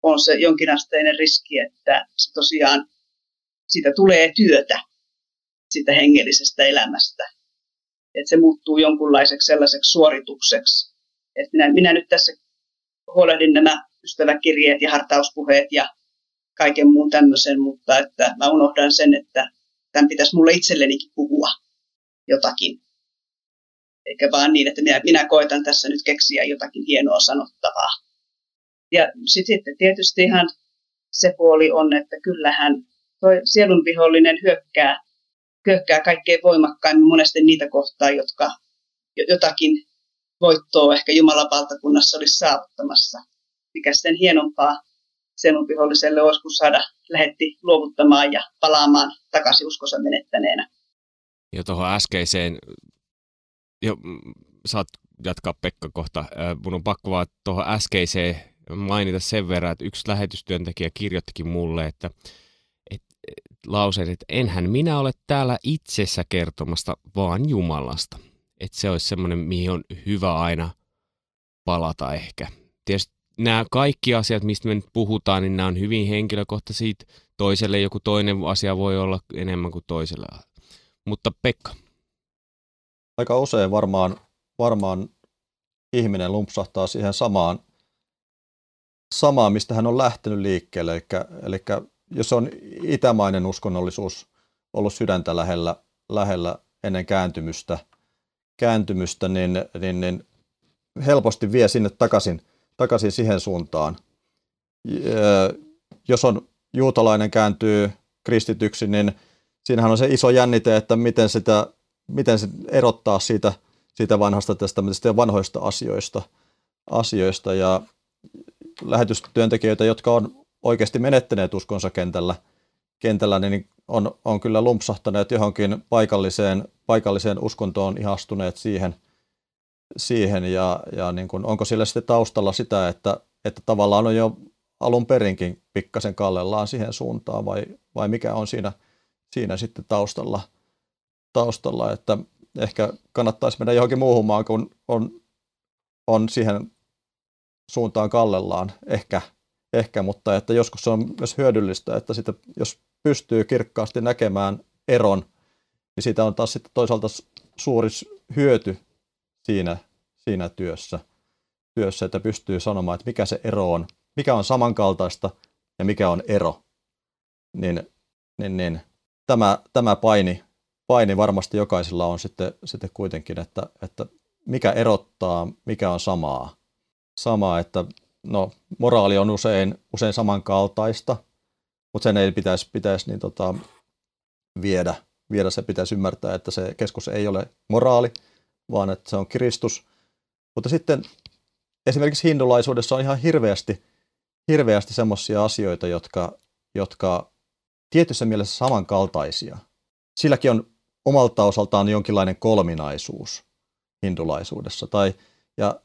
C: on se jonkinasteinen riski, että se tosiaan siitä tulee työtä, sitä hengellisestä elämästä. Että se muuttuu jonkunlaiseksi sellaiseksi suoritukseksi. Että minä, minä nyt tässä huolehdin nämä ystäväkirjeet ja hartauspuheet ja kaiken muun tämmöisen, mutta että mä unohdan sen, että tämän pitäisi mulle itsellenikin puhua jotakin. Eikä vaan niin, että minä, minä koitan tässä nyt keksiä jotakin hienoa sanottavaa. Ja sitten tietysti ihan se puoli on, että kyllähän toi sielun vihollinen hyökkää, hyökkää kaikkein voimakkaimmin monesti niitä kohtaa, jotka jotakin voittoa ehkä Jumalan valtakunnassa olisi saavuttamassa. Mikä sitten hienompaa sielun viholliselle olisi, kun saada lähetti luovuttamaan ja palaamaan takaisin uskonsa menettäneenä.
A: Ja tuohon äskeiseen, jo, saat jatkaa Pekka kohta, mun on pakko vaan tuohon äskeiseen mainita sen verran, että yksi lähetystyöntekijä kirjoittikin mulle, että lauseen, että enhän minä ole täällä itsessä kertomasta, vaan Jumalasta. Että se olisi semmoinen, mihin on hyvä aina palata ehkä. Tietysti nämä kaikki asiat, mistä me nyt puhutaan, niin nämä on hyvin henkilökohtaisia. Toiselle joku toinen asia voi olla enemmän kuin toiselle. Mutta Pekka.
D: Aika usein varmaan, varmaan ihminen lumpsahtaa siihen samaan, samaan, mistä hän on lähtenyt liikkeelle. Eli, eli jos on itämainen uskonnollisuus ollut sydäntä lähellä, lähellä ennen kääntymystä, kääntymystä niin, niin, niin helposti vie sinne takaisin, takaisin siihen suuntaan. Jos on juutalainen kääntyy kristityksi, niin siinähän on se iso jännite, että miten, sitä, miten se erottaa siitä, siitä vanhasta testamentista ja vanhoista asioista, asioista. Ja lähetystyöntekijöitä, jotka on oikeasti menettäneet uskonsa kentällä, kentällä niin on, on kyllä lumpsahtaneet johonkin paikalliseen, paikalliseen uskontoon, ihastuneet siihen, siihen ja, ja niin kuin, onko sillä sitten taustalla sitä, että, että tavallaan on jo alun perinkin pikkasen kallellaan siihen suuntaan vai, vai mikä on siinä, siinä sitten taustalla, taustalla, että ehkä kannattaisi mennä johonkin muuhun maan, kun on, on siihen suuntaan kallellaan ehkä, ehkä, mutta että joskus se on myös hyödyllistä, että sitä, jos pystyy kirkkaasti näkemään eron, niin siitä on taas sitten toisaalta suuri hyöty siinä, siinä työssä, työssä, että pystyy sanomaan, että mikä se ero on, mikä on samankaltaista ja mikä on ero. Niin, niin, niin. Tämä, tämä paini, paini varmasti jokaisella on sitten, sitten kuitenkin, että, että mikä erottaa, mikä on samaa. Sama, että no, moraali on usein, usein samankaltaista, mutta sen ei pitäisi, pitäisi niin tota, viedä, viedä, se pitäisi ymmärtää, että se keskus ei ole moraali, vaan että se on Kristus. Mutta sitten esimerkiksi hindulaisuudessa on ihan hirveästi, hirveästi semmoisia asioita, jotka, jotka tietyssä mielessä samankaltaisia. Silläkin on omalta osaltaan jonkinlainen kolminaisuus hindulaisuudessa. Tai, ja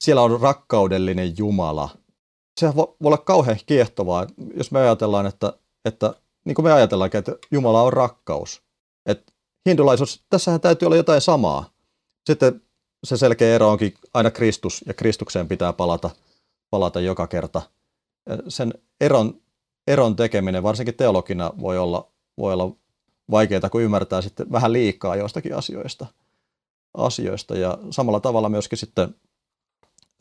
D: siellä on rakkaudellinen Jumala. Se voi olla kauhean kiehtovaa, jos me ajatellaan, että, että niin kuin me ajatellaan, että Jumala on rakkaus. Että hindulaisuus, tässähän täytyy olla jotain samaa. Sitten se selkeä ero onkin aina Kristus, ja Kristukseen pitää palata, palata joka kerta. Sen eron, eron tekeminen, varsinkin teologina, voi olla, voi olla vaikeaa, kun ymmärtää sitten vähän liikaa joistakin asioista. asioista. Ja samalla tavalla myöskin sitten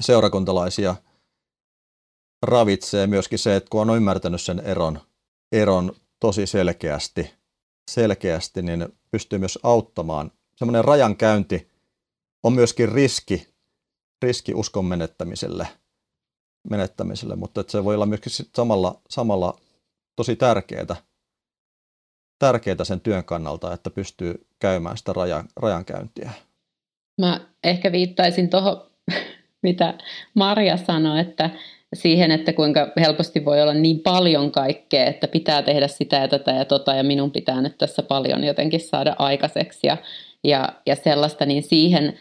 D: seurakuntalaisia ravitsee myöskin se, että kun on ymmärtänyt sen eron, eron tosi selkeästi, selkeästi, niin pystyy myös auttamaan. Semmoinen rajankäynti on myöskin riski, riski uskon menettämiselle, menettämiselle mutta että se voi olla myöskin samalla, samalla tosi tärkeää, tärkeää sen työn kannalta, että pystyy käymään sitä rajan, rajankäyntiä.
B: Mä ehkä viittaisin tuohon mitä Marja sanoi, että siihen, että kuinka helposti voi olla niin paljon kaikkea, että pitää tehdä sitä ja tätä ja tota ja minun pitää nyt tässä paljon jotenkin saada aikaiseksi ja, ja, ja sellaista, niin siihen,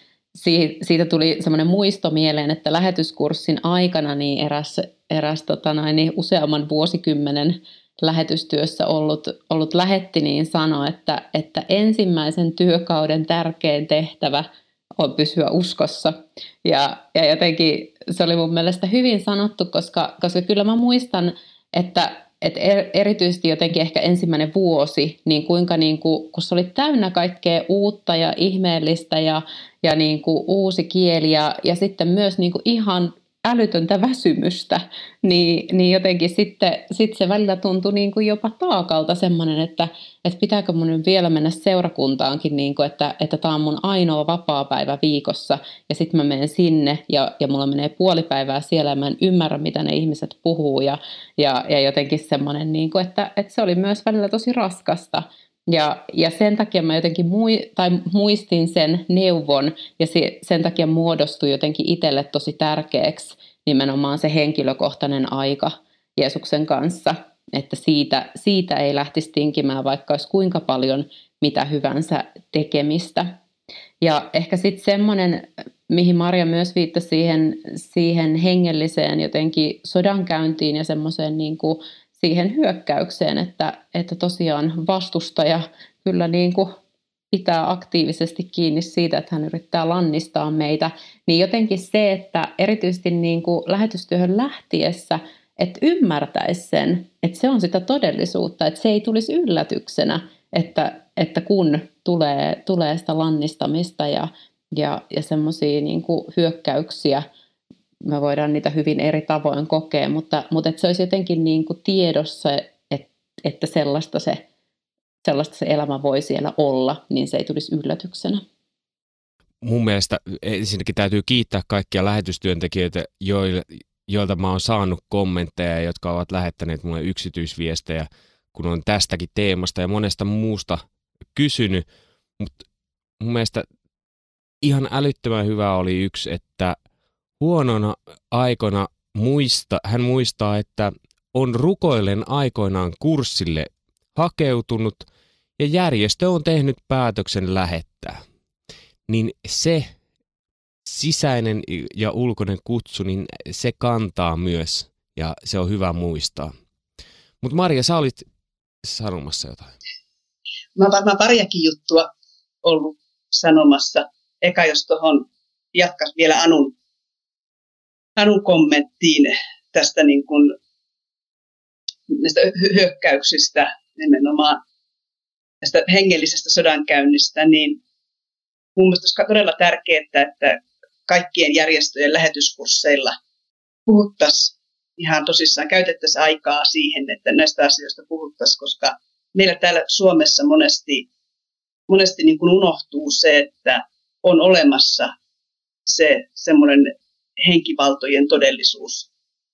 B: siitä tuli semmoinen muisto mieleen, että lähetyskurssin aikana niin eräs, eräs tota noin, niin useamman vuosikymmenen lähetystyössä ollut, ollut lähetti niin sanoi, että, että ensimmäisen työkauden tärkein tehtävä – on pysyä uskossa. Ja, ja jotenkin se oli mun mielestä hyvin sanottu, koska, koska kyllä mä muistan, että, että er, erityisesti jotenkin ehkä ensimmäinen vuosi, niin kuinka niin kuin, kun se oli täynnä kaikkea uutta ja ihmeellistä ja, ja niin kuin uusi kieli ja, ja sitten myös niin kuin ihan älytöntä väsymystä, niin, niin jotenkin sitten sit se välillä tuntui niin kuin jopa taakalta semmoinen, että, että pitääkö mun vielä mennä seurakuntaankin, niin kuin, että, että tämä on mun ainoa vapaa-päivä viikossa ja sitten mä menen sinne ja, ja mulla menee puoli päivää siellä ja mä en ymmärrä, mitä ne ihmiset puhuu ja, ja, ja jotenkin semmoinen, niin kuin, että, että se oli myös välillä tosi raskasta. Ja, ja sen takia mä jotenkin mui, tai muistin sen neuvon ja se, sen takia muodostui jotenkin itselle tosi tärkeäksi nimenomaan se henkilökohtainen aika Jeesuksen kanssa, että siitä, siitä ei lähtisi tinkimään vaikka olisi kuinka paljon mitä hyvänsä tekemistä. Ja ehkä sitten semmoinen, mihin Maria myös viittasi siihen, siihen hengelliseen jotenkin sodankäyntiin ja semmoiseen niin kuin siihen hyökkäykseen, että, että tosiaan vastustaja kyllä niin kuin pitää aktiivisesti kiinni siitä, että hän yrittää lannistaa meitä, niin jotenkin se, että erityisesti niin kuin lähetystyöhön lähtiessä, että ymmärtäisi sen, että se on sitä todellisuutta, että se ei tulisi yllätyksenä, että, että kun tulee, tulee sitä lannistamista ja, ja, ja semmoisia niin hyökkäyksiä, me voidaan niitä hyvin eri tavoin kokea, mutta, mutta että se olisi jotenkin niin kuin tiedossa, että, että sellaista, se, sellaista se elämä voi siellä olla, niin se ei tulisi yllätyksenä.
A: Mun mielestä ensinnäkin täytyy kiittää kaikkia lähetystyöntekijöitä, joille, joilta mä oon saanut kommentteja, jotka ovat lähettäneet mulle yksityisviestejä, kun on tästäkin teemasta ja monesta muusta kysynyt. Mutta mun mielestä ihan älyttömän hyvä oli yksi, että huonona aikana muista, hän muistaa, että on rukoillen aikoinaan kurssille hakeutunut ja järjestö on tehnyt päätöksen lähettää. Niin se sisäinen ja ulkoinen kutsu, niin se kantaa myös ja se on hyvä muistaa. Mutta Maria, sä olit sanomassa jotain.
C: Mä oon varmaan pariakin juttua ollut sanomassa. Eka jos tuohon jatkas vielä Anun Anun kommenttiin tästä niin kuin, näistä hyökkäyksistä, nimenomaan tästä hengellisestä sodankäynnistä, niin mun mielestä olisi todella tärkeää, että kaikkien järjestöjen lähetyskursseilla puhuttaisiin ihan tosissaan, käytettäisiin aikaa siihen, että näistä asioista puhuttaisiin, koska meillä täällä Suomessa monesti, monesti niin kuin unohtuu se, että on olemassa se semmoinen henkivaltojen todellisuus,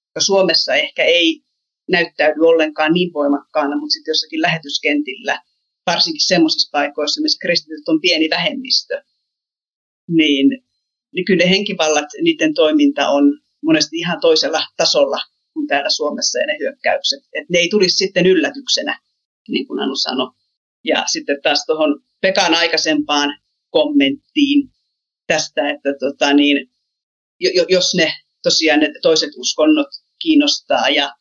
C: joka Suomessa ehkä ei näyttäydy ollenkaan niin voimakkaana, mutta sitten jossakin lähetyskentillä, varsinkin semmoisissa paikoissa, missä kristityt on pieni vähemmistö, niin, niin kyllä henkivallat, niiden toiminta on monesti ihan toisella tasolla kuin täällä Suomessa ja ne hyökkäykset. Et ne ei tulisi sitten yllätyksenä, niin kuin Anu sanoi. Ja sitten taas tuohon Pekan aikaisempaan kommenttiin tästä, että tota, niin, jos ne tosiaan ne toiset uskonnot kiinnostaa ja,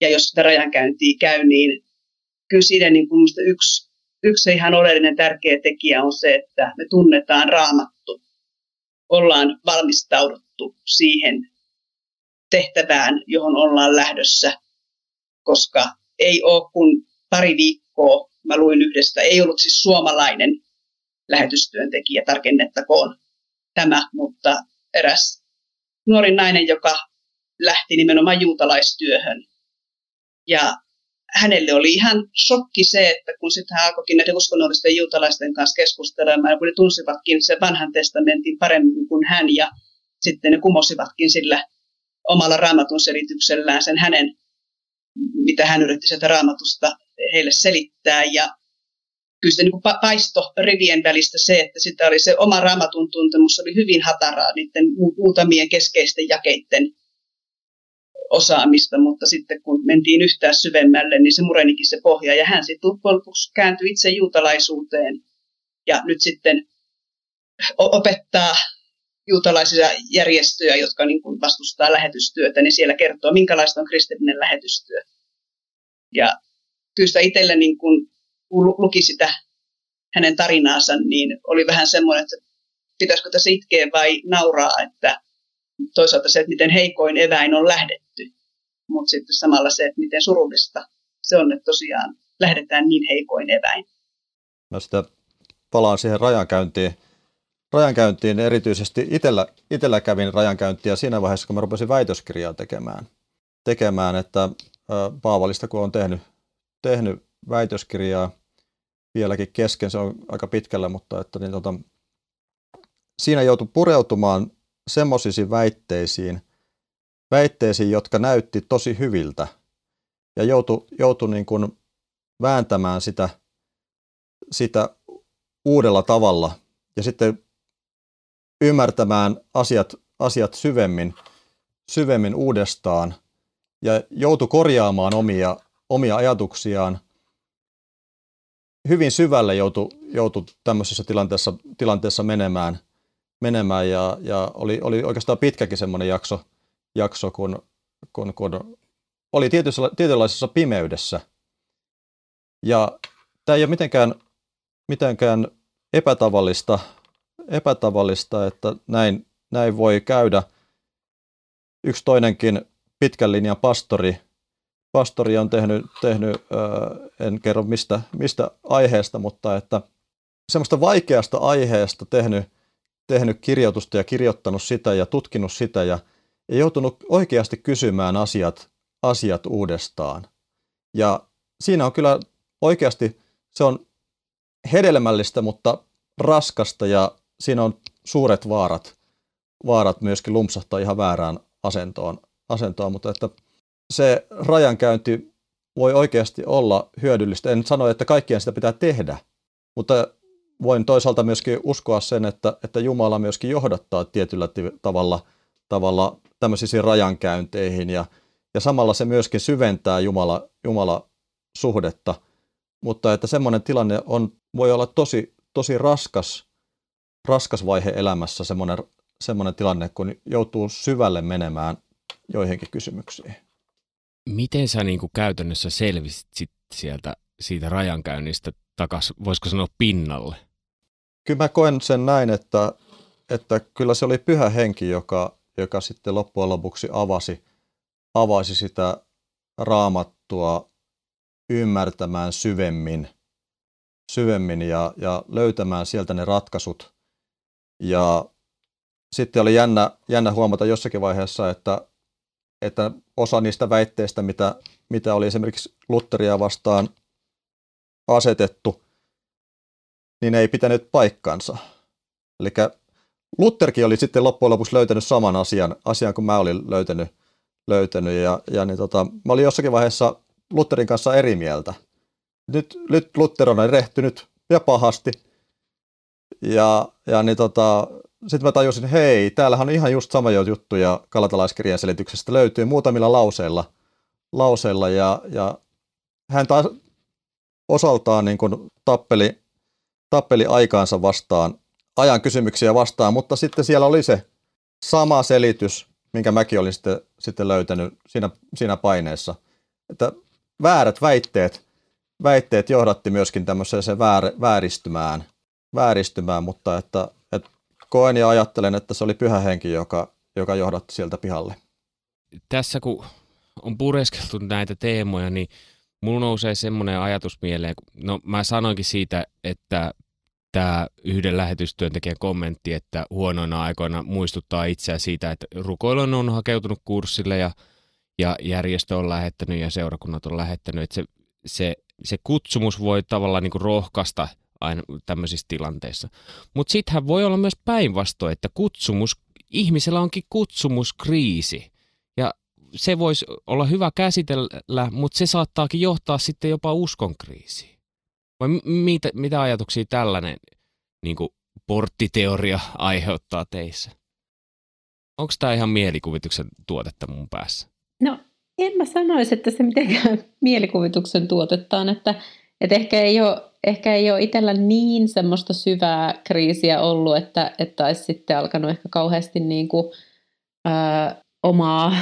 C: ja jos sitä rajankäyntiä käy, niin kyllä siinä niin kuin yksi, yksi ihan oleellinen tärkeä tekijä on se, että me tunnetaan raamattu. Ollaan valmistauduttu siihen tehtävään, johon ollaan lähdössä, koska ei ole kuin pari viikkoa, mä luin yhdestä, ei ollut siis suomalainen lähetystyöntekijä, tarkennettakoon tämä, mutta eräs nuori nainen, joka lähti nimenomaan juutalaistyöhön. Ja hänelle oli ihan shokki se, että kun sitten hän alkoikin näiden uskonnollisten juutalaisten kanssa keskustelemaan, kun ne tunsivatkin sen vanhan testamentin paremmin kuin hän, ja sitten ne kumosivatkin sillä omalla raamatun selityksellään sen hänen, mitä hän yritti sieltä raamatusta heille selittää, ja kyllä se niin paisto rivien välistä se, että sitä oli se oma raamatun tuntemus oli hyvin hataraa niiden muutamien keskeisten jakeiden osaamista, mutta sitten kun mentiin yhtään syvemmälle, niin se murenikin se pohja. Ja hän sitten lopuksi kääntyi itse juutalaisuuteen ja nyt sitten opettaa juutalaisia järjestöjä, jotka niin kuin vastustaa lähetystyötä, niin siellä kertoo, minkälaista on kristillinen lähetystyö. Ja kyllä sitä itselle niin kuin kun luki sitä hänen tarinaansa, niin oli vähän semmoinen, että pitäisikö tässä itkeä vai nauraa, että toisaalta se, että miten heikoin eväin on lähdetty, mutta sitten samalla se, että miten surullista se on, että tosiaan lähdetään niin heikoin eväin.
D: No sitä palaan siihen rajankäyntiin. rajankäyntiin erityisesti itellä, itellä kävin rajankäyntiä siinä vaiheessa, kun mä rupesin väitöskirjaa tekemään. tekemään että Paavalista, kun on tehnyt, tehnyt väitöskirjaa vieläkin kesken, se on aika pitkällä, mutta että niin, tota, siinä joutui pureutumaan semmoisiin väitteisiin, väitteisiin, jotka näytti tosi hyviltä ja joutui, joutui niin kuin vääntämään sitä, sitä uudella tavalla ja sitten ymmärtämään asiat, asiat syvemmin, syvemmin uudestaan ja joutui korjaamaan omia, omia ajatuksiaan. Hyvin syvälle joutui, joutui tämmöisessä tilanteessa, tilanteessa menemään, menemään ja, ja oli, oli oikeastaan pitkäkin semmoinen jakso, jakso kun, kun, kun oli tietynlaisessa pimeydessä. Ja tämä ei ole mitenkään, mitenkään epätavallista, epätavallista, että näin, näin voi käydä. Yksi toinenkin pitkän linjan pastori, pastori on tehnyt, tehnyt en kerro mistä, mistä aiheesta, mutta että semmoista vaikeasta aiheesta tehnyt, tehnyt kirjoitusta ja kirjoittanut sitä ja tutkinut sitä ja, ja joutunut oikeasti kysymään asiat, asiat uudestaan. Ja siinä on kyllä oikeasti, se on hedelmällistä, mutta raskasta ja siinä on suuret vaarat, vaarat myöskin lumpsahtaa ihan väärään asentoon, asentoon mutta että se rajankäynti voi oikeasti olla hyödyllistä. En sano, että kaikkien sitä pitää tehdä, mutta voin toisaalta myöskin uskoa sen, että, että Jumala myöskin johdattaa tietyllä tavalla, tavalla tämmöisiin rajankäynteihin ja, ja samalla se myöskin syventää Jumala, Jumala suhdetta, mutta että semmoinen tilanne on, voi olla tosi, tosi raskas, raskas vaihe elämässä, semmoinen, semmoinen tilanne, kun joutuu syvälle menemään joihinkin kysymyksiin.
A: Miten sä niin kuin käytännössä selvisit sit sieltä siitä rajankäynnistä takas, voisiko sanoa pinnalle?
D: Kyllä mä koen sen näin, että, että kyllä se oli pyhä henki, joka, joka sitten loppujen lopuksi avasi, avasi sitä raamattua ymmärtämään syvemmin, syvemmin ja, ja löytämään sieltä ne ratkaisut. Ja sitten oli jännä, jännä huomata jossakin vaiheessa, että, että osa niistä väitteistä, mitä, mitä oli esimerkiksi Lutheria vastaan asetettu, niin ei pitänyt paikkansa. Eli Lutherkin oli sitten loppujen lopuksi löytänyt saman asian, asian kuin mä olin löytänyt, löytänyt ja, ja niin tota, mä olin jossakin vaiheessa Lutherin kanssa eri mieltä. Nyt, nyt Luther on erehtynyt ja pahasti. Ja, ja niin tota, sitten mä tajusin, hei, täällähän on ihan just sama juttu ja kalatalaiskirjan selityksestä löytyy muutamilla lauseilla, lauseilla ja, ja hän taas osaltaan niin kuin tappeli, tappeli aikaansa vastaan, ajan kysymyksiä vastaan, mutta sitten siellä oli se sama selitys, minkä mäkin olin sitten, sitten löytänyt siinä, siinä paineessa. Että väärät väitteet, väitteet johdatti myöskin tämmöiseen väär, vääristymään, vääristymään, mutta että, että koen ja ajattelen, että se oli pyhä henki, joka, joka johdatti sieltä pihalle.
A: Tässä kun on pureskeltu näitä teemoja, niin mulla nousee semmoinen ajatus mieleen, no mä sanoinkin siitä, että tämä yhden lähetystyöntekijän kommentti, että huonoina aikoina muistuttaa itseä siitä, että rukoilun on hakeutunut kurssille ja ja järjestö on lähettänyt ja seurakunnat on lähettänyt, että se, se, se kutsumus voi tavallaan niin kuin rohkaista aina tämmöisissä tilanteissa. Mutta sittenhän voi olla myös päinvastoin, että kutsumus, ihmisellä onkin kutsumuskriisi ja se voisi olla hyvä käsitellä, mutta se saattaakin johtaa sitten jopa uskonkriisiin. Vai mitä, mitä ajatuksia tällainen niin kuin porttiteoria aiheuttaa teissä? Onko tämä ihan mielikuvituksen tuotetta mun päässä?
B: No en mä sanoisi, että se mitenkään mielikuvituksen tuotettaan, että, että ehkä ei ole, ehkä ei ole itsellä niin semmoista syvää kriisiä ollut, että, että olisi sitten alkanut ehkä kauheasti niin kuin, ää, omaa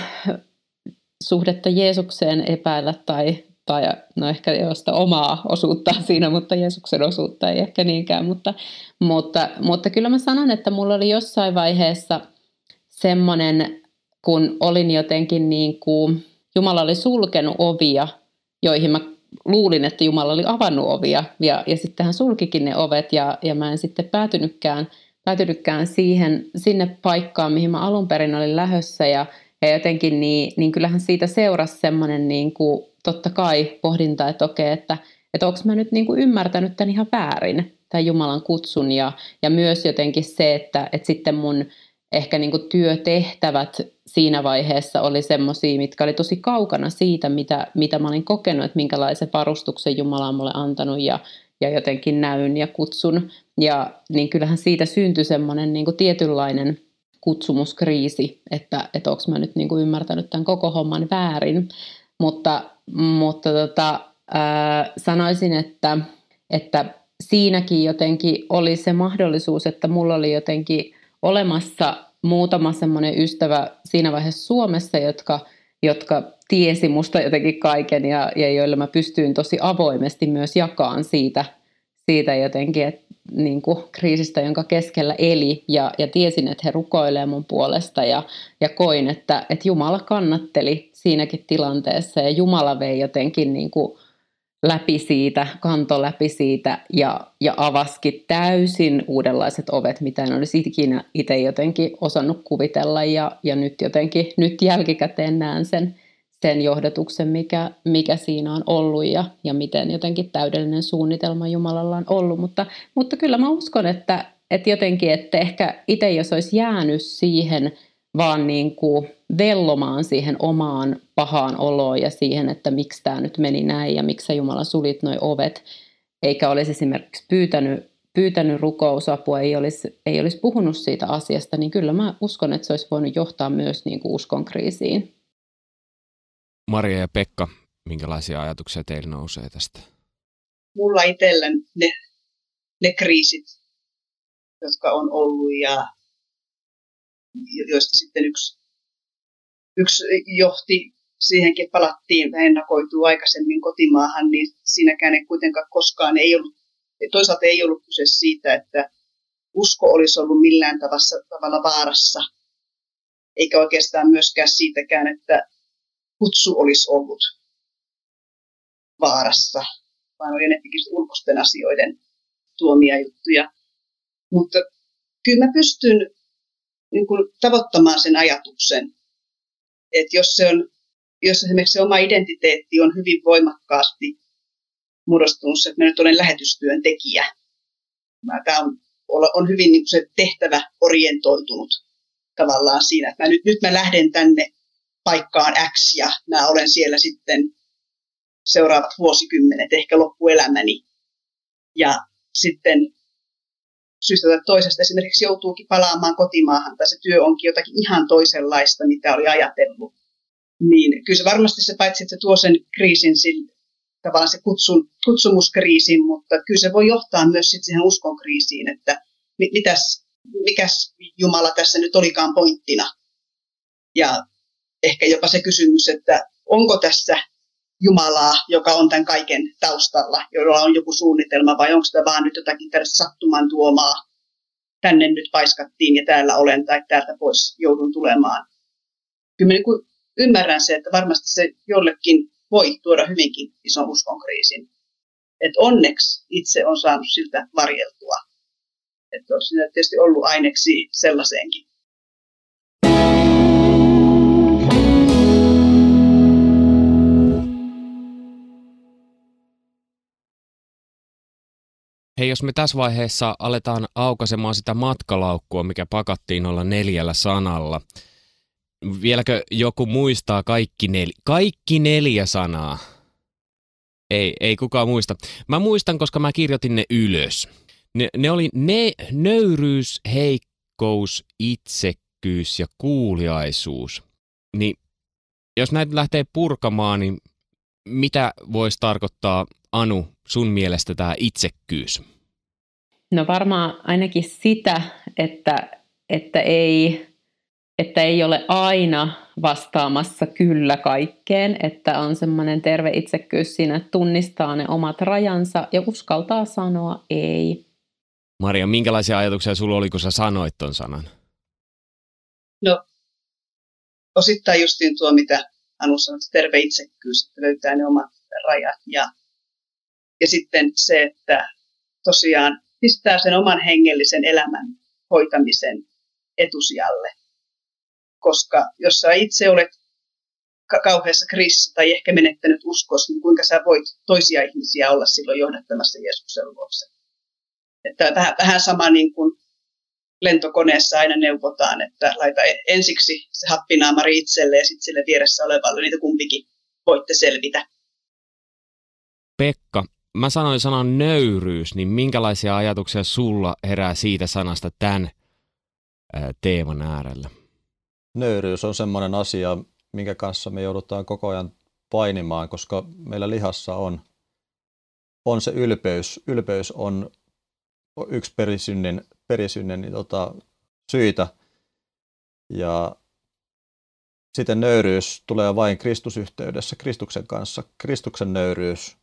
B: suhdetta Jeesukseen epäillä tai, tai no ehkä josta omaa osuutta siinä, mutta Jeesuksen osuutta ei ehkä niinkään, mutta, mutta, mutta kyllä mä sanon, että mulla oli jossain vaiheessa semmoinen kun olin jotenkin niin kuin, Jumala oli sulkenut ovia, joihin mä luulin, että Jumala oli avannut ovia ja, ja sitten hän sulkikin ne ovet ja, ja mä en sitten päätynytkään, päätynytkään siihen, sinne paikkaan, mihin mä alun perin olin lähössä ja, ja jotenkin niin, niin kyllähän siitä seurasi semmoinen niin kuin, totta kai pohdinta, että okei, että, että onko mä nyt niin kuin ymmärtänyt tämän ihan väärin, tämän Jumalan kutsun ja, ja myös jotenkin se, että, että sitten mun ehkä niin kuin työtehtävät siinä vaiheessa oli semmoisia, mitkä oli tosi kaukana siitä, mitä, mitä mä olin kokenut, että minkälaisen varustuksen Jumala on mulle antanut ja, ja jotenkin näyn ja kutsun. Ja niin kyllähän siitä syntyi semmoinen niin kuin tietynlainen kutsumuskriisi, että, että onko mä nyt niin kuin ymmärtänyt tämän koko homman väärin. Mutta, mutta tota, ää, sanoisin, että, että siinäkin jotenkin oli se mahdollisuus, että mulla oli jotenkin olemassa muutama semmoinen ystävä siinä vaiheessa Suomessa, jotka, jotka tiesi musta jotenkin kaiken ja, ja joille mä pystyin tosi avoimesti myös jakaan siitä, siitä jotenkin, että niin kuin kriisistä, jonka keskellä eli. Ja, ja tiesin, että he rukoilee mun puolesta ja, ja koin, että, että Jumala kannatteli siinäkin tilanteessa ja Jumala vei jotenkin niin kuin läpi siitä, kanto läpi siitä ja, ja avaski täysin uudenlaiset ovet, mitä en olisi ikinä itse jotenkin osannut kuvitella. Ja, ja nyt jotenkin, nyt jälkikäteen näen sen, sen johdatuksen, mikä, mikä siinä on ollut ja, ja miten jotenkin täydellinen suunnitelma Jumalalla on ollut, mutta, mutta kyllä mä uskon, että, että jotenkin, että ehkä itse jos olisi jäänyt siihen vaan niin kuin vellomaan siihen omaan pahaan oloon ja siihen, että miksi tämä nyt meni näin ja miksi sä Jumala sulit noi ovet, eikä olisi esimerkiksi pyytänyt, pyytänyt rukousapua, ei olisi, ei olisi puhunut siitä asiasta, niin kyllä mä uskon, että se olisi voinut johtaa myös niin kuin uskon kriisiin.
A: Maria ja Pekka, minkälaisia ajatuksia teillä nousee tästä?
C: Mulla itsellä ne, ne kriisit, jotka on ollut ja joista sitten yksi, yksi johti siihenkin, että palattiin ennakoituu aikaisemmin kotimaahan, niin siinäkään ei kuitenkaan koskaan ei ollut, toisaalta ei ollut kyse siitä, että usko olisi ollut millään tavassa, tavalla vaarassa, eikä oikeastaan myöskään siitäkään, että kutsu olisi ollut vaarassa, vaan oli enemmänkin ulkoisten asioiden tuomia juttuja. Mutta kyllä mä pystyn niin kuin tavoittamaan sen ajatuksen, että jos, se on, jos esimerkiksi se oma identiteetti on hyvin voimakkaasti muodostunut, että mä nyt olen lähetystyön tekijä. Tämä on, on hyvin niin se tehtävä orientoitunut tavallaan siinä, että mä nyt, nyt mä lähden tänne paikkaan X ja mä olen siellä sitten seuraavat vuosikymmenet, ehkä loppuelämäni. Ja sitten syystä tai toisesta esimerkiksi joutuukin palaamaan kotimaahan tai se työ onkin jotakin ihan toisenlaista, mitä oli ajatellut. Niin kyllä se varmasti se paitsi, että se tuo sen kriisin, sille, tavallaan se kutsun, kutsumuskriisin, mutta kyllä se voi johtaa myös sitten siihen uskonkriisiin, että mitäs, mikäs Jumala tässä nyt olikaan pointtina. Ja ehkä jopa se kysymys, että onko tässä Jumalaa, joka on tämän kaiken taustalla, jolla on joku suunnitelma, vai onko tämä vaan nyt jotakin tällaista sattuman tuomaa, tänne nyt paiskattiin ja täällä olen tai täältä pois joudun tulemaan. Kyllä niin ymmärrän se, että varmasti se jollekin voi tuoda hyvinkin ison uskonkriisin. Että onneksi itse on saanut siltä varjeltua. Että olisi tietysti ollut aineksi sellaiseenkin.
A: Hei, jos me tässä vaiheessa aletaan aukaisemaan sitä matkalaukkua, mikä pakattiin olla neljällä sanalla. Vieläkö joku muistaa kaikki, nel- kaikki neljä sanaa? Ei, ei kukaan muista. Mä muistan, koska mä kirjoitin ne ylös. Ne, ne oli ne, nöyryys, heikkous, itsekkyys ja kuuliaisuus. Niin jos näitä lähtee purkamaan, niin mitä voisi tarkoittaa Anu sun mielestä tämä itsekkyys?
B: No varmaan ainakin sitä, että, että, ei, että ei ole aina vastaamassa kyllä kaikkeen, että on semmoinen terve itsekkyys siinä, että tunnistaa ne omat rajansa ja uskaltaa sanoa ei.
A: Maria, minkälaisia ajatuksia sulla oli, kun sä sanoit ton sanan?
C: No, osittain justiin tuo, mitä Anu sanoi, terve itsekkyys, että löytää ne omat rajat ja ja sitten se, että tosiaan pistää sen oman hengellisen elämän hoitamisen etusijalle. Koska jos sä itse olet kauheassa kriisissä tai ehkä menettänyt uskos, niin kuinka sä voit toisia ihmisiä olla silloin johdattamassa Jeesuksen luokse. Että vähän, vähän sama niin kuin lentokoneessa aina neuvotaan, että laita ensiksi se happinaamari itselle ja sitten sille vieressä olevalle, niitä kumpikin voitte selvitä.
A: Pekka, mä sanoin sanan nöyryys, niin minkälaisia ajatuksia sulla herää siitä sanasta tämän teeman äärellä?
D: Nöyryys on semmoinen asia, minkä kanssa me joudutaan koko ajan painimaan, koska meillä lihassa on, on se ylpeys. Ylpeys on yksi perisynnin, perisynnin niin tota, syitä. Ja sitten nöyryys tulee vain Kristusyhteydessä, Kristuksen kanssa. Kristuksen nöyryys,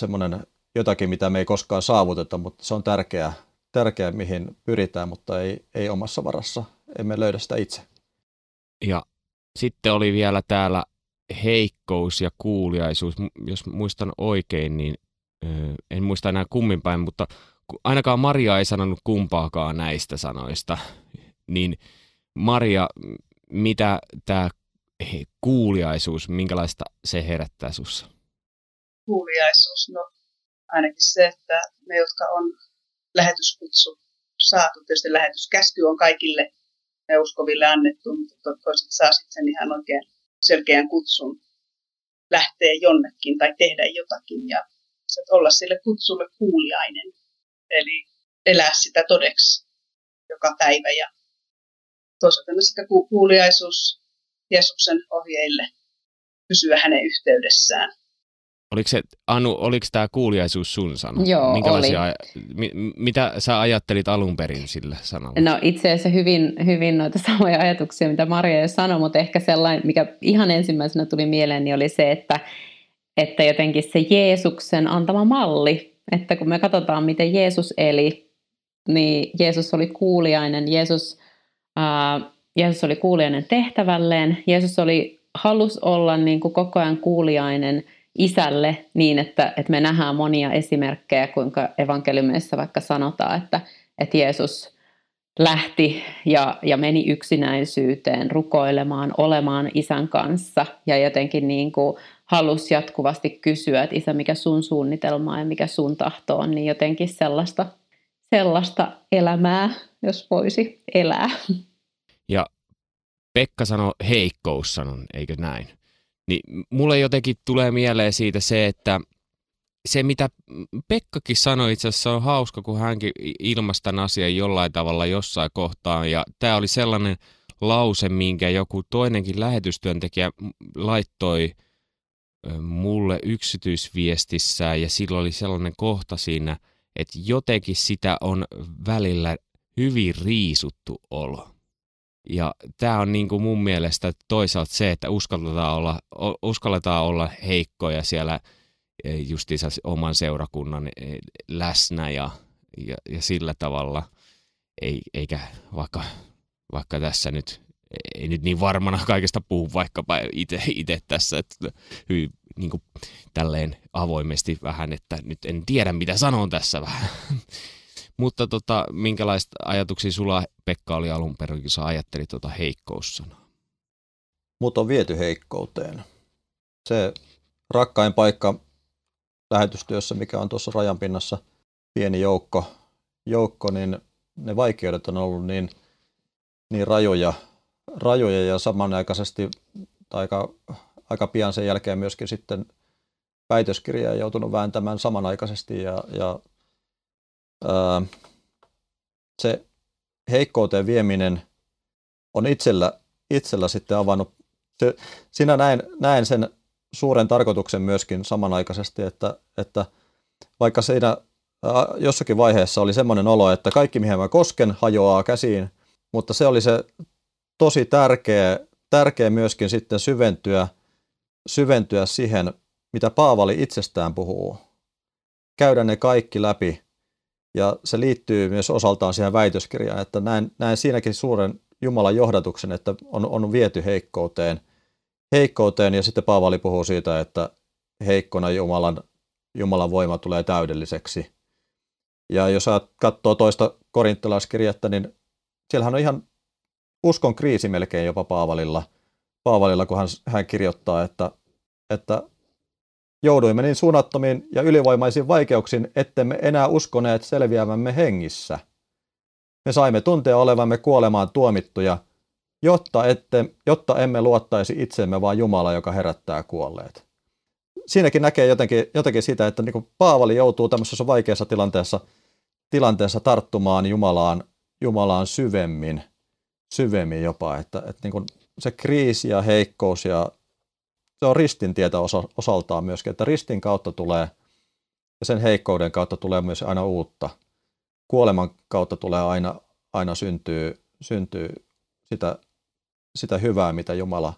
D: semmoinen jotakin, mitä me ei koskaan saavuteta, mutta se on tärkeää, tärkeää mihin pyritään, mutta ei, ei omassa varassa. Emme löydä sitä itse.
A: Ja sitten oli vielä täällä heikkous ja kuuliaisuus. Jos muistan oikein, niin en muista enää kummin päin, mutta ainakaan Maria ei sanonut kumpaakaan näistä sanoista. Niin Maria, mitä tämä kuuliaisuus, minkälaista se herättää sinussa?
C: Kuuliaisuus, no ainakin se, että me, jotka on lähetyskutsu saatu, tietysti lähetyskäsky on kaikille me uskoville annettu, mutta toiset saa sitten sen ihan oikein selkeän kutsun lähteä jonnekin tai tehdä jotakin ja olla sille kutsulle kuuliainen. Eli elää sitä todeksi joka päivä ja toisaalta sitä kuuliaisuus Jeesuksen ohjeille, pysyä hänen yhteydessään.
A: Oliko se, Anu, oliko tämä kuuliaisuus sun sana?
B: Joo,
A: Minkälaisia,
B: oli.
A: Mi, mitä sä ajattelit alun perin sillä sanalla?
B: No itse asiassa hyvin, hyvin noita samoja ajatuksia, mitä Maria jo sanoi, mutta ehkä sellainen, mikä ihan ensimmäisenä tuli mieleen, niin oli se, että, että jotenkin se Jeesuksen antama malli, että kun me katsotaan, miten Jeesus eli, niin Jeesus oli kuuliainen, Jeesus, ää, Jeesus oli kuuliainen tehtävälleen, Jeesus oli, halus olla niin kuin koko ajan kuuliainen – isälle niin, että, että me nähdään monia esimerkkejä, kuinka evankeliumissa vaikka sanotaan, että, että Jeesus lähti ja, ja meni yksinäisyyteen rukoilemaan, olemaan isän kanssa ja jotenkin niin kuin halusi jatkuvasti kysyä, että isä, mikä sun suunnitelma ja mikä sun tahto on, niin jotenkin sellaista, sellaista elämää, jos voisi elää.
A: Ja Pekka sanoi heikkous sanon, eikö näin? Niin mulle jotenkin tulee mieleen siitä se, että se mitä Pekkakin sanoi itse asiassa on hauska, kun hänkin ilmaisi tämän asian jollain tavalla jossain kohtaan. Ja tämä oli sellainen lause, minkä joku toinenkin lähetystyöntekijä laittoi mulle yksityisviestissä ja silloin oli sellainen kohta siinä, että jotenkin sitä on välillä hyvin riisuttu olo. Ja tämä on niin kuin mun mielestä toisaalta se, että uskalletaan olla, uskalletaan olla heikkoja siellä e, justiinsa oman seurakunnan e, läsnä ja, ja, ja sillä tavalla, ei, eikä vaikka, vaikka tässä nyt, ei nyt niin varmana kaikesta puhu vaikkapa itse tässä, että hyvin niin kuin, tälleen avoimesti vähän, että nyt en tiedä mitä sanon tässä vähän. Mutta tota, minkälaista ajatuksia sulla, Pekka, oli alun perin, kun sä ajattelit tuota heikkoussanaa?
D: Mut on viety heikkouteen. Se rakkain paikka lähetystyössä, mikä on tuossa rajan pinnassa pieni joukko, joukko niin ne vaikeudet on ollut niin, niin rajoja, rajoja ja samanaikaisesti aika, aika pian sen jälkeen myöskin sitten väitöskirjaa joutunut vääntämään samanaikaisesti ja, ja se heikkouteen vieminen on itsellä, itsellä sitten avannut, se, sinä näen, näen sen suuren tarkoituksen myöskin samanaikaisesti, että, että vaikka siinä jossakin vaiheessa oli semmoinen olo, että kaikki mihin mä kosken hajoaa käsiin, mutta se oli se tosi tärkeä, tärkeä myöskin sitten syventyä, syventyä siihen, mitä Paavali itsestään puhuu. Käydä ne kaikki läpi ja se liittyy myös osaltaan siihen väitöskirjaan, että näen, näen siinäkin suuren Jumalan johdatuksen, että on, on viety heikkouteen, heikkouteen ja sitten Paavali puhuu siitä, että heikkona Jumalan, Jumalan voima tulee täydelliseksi. Ja jos katsoo toista korinttilaiskirjettä, niin siellähän on ihan uskon kriisi melkein jopa Paavalilla, Paavalilla kun hän, hän kirjoittaa, että, että jouduimme niin suunnattomiin ja ylivoimaisiin vaikeuksiin, ettemme enää uskoneet selviävämme hengissä. Me saimme tuntea olevamme kuolemaan tuomittuja, jotta, ette, jotta emme luottaisi itsemme, vaan Jumala, joka herättää kuolleet. Siinäkin näkee jotenkin, jotenkin sitä, että niin Paavali joutuu tämmöisessä vaikeassa tilanteessa, tilanteessa tarttumaan Jumalaan, Jumalaan syvemmin, syvemmin jopa, että, että niin se kriisi ja heikkous ja se on ristin tietä osa, osaltaan myöskin, että ristin kautta tulee ja sen heikkouden kautta tulee myös aina uutta. Kuoleman kautta tulee aina, aina syntyy, syntyy sitä, sitä hyvää, mitä Jumala,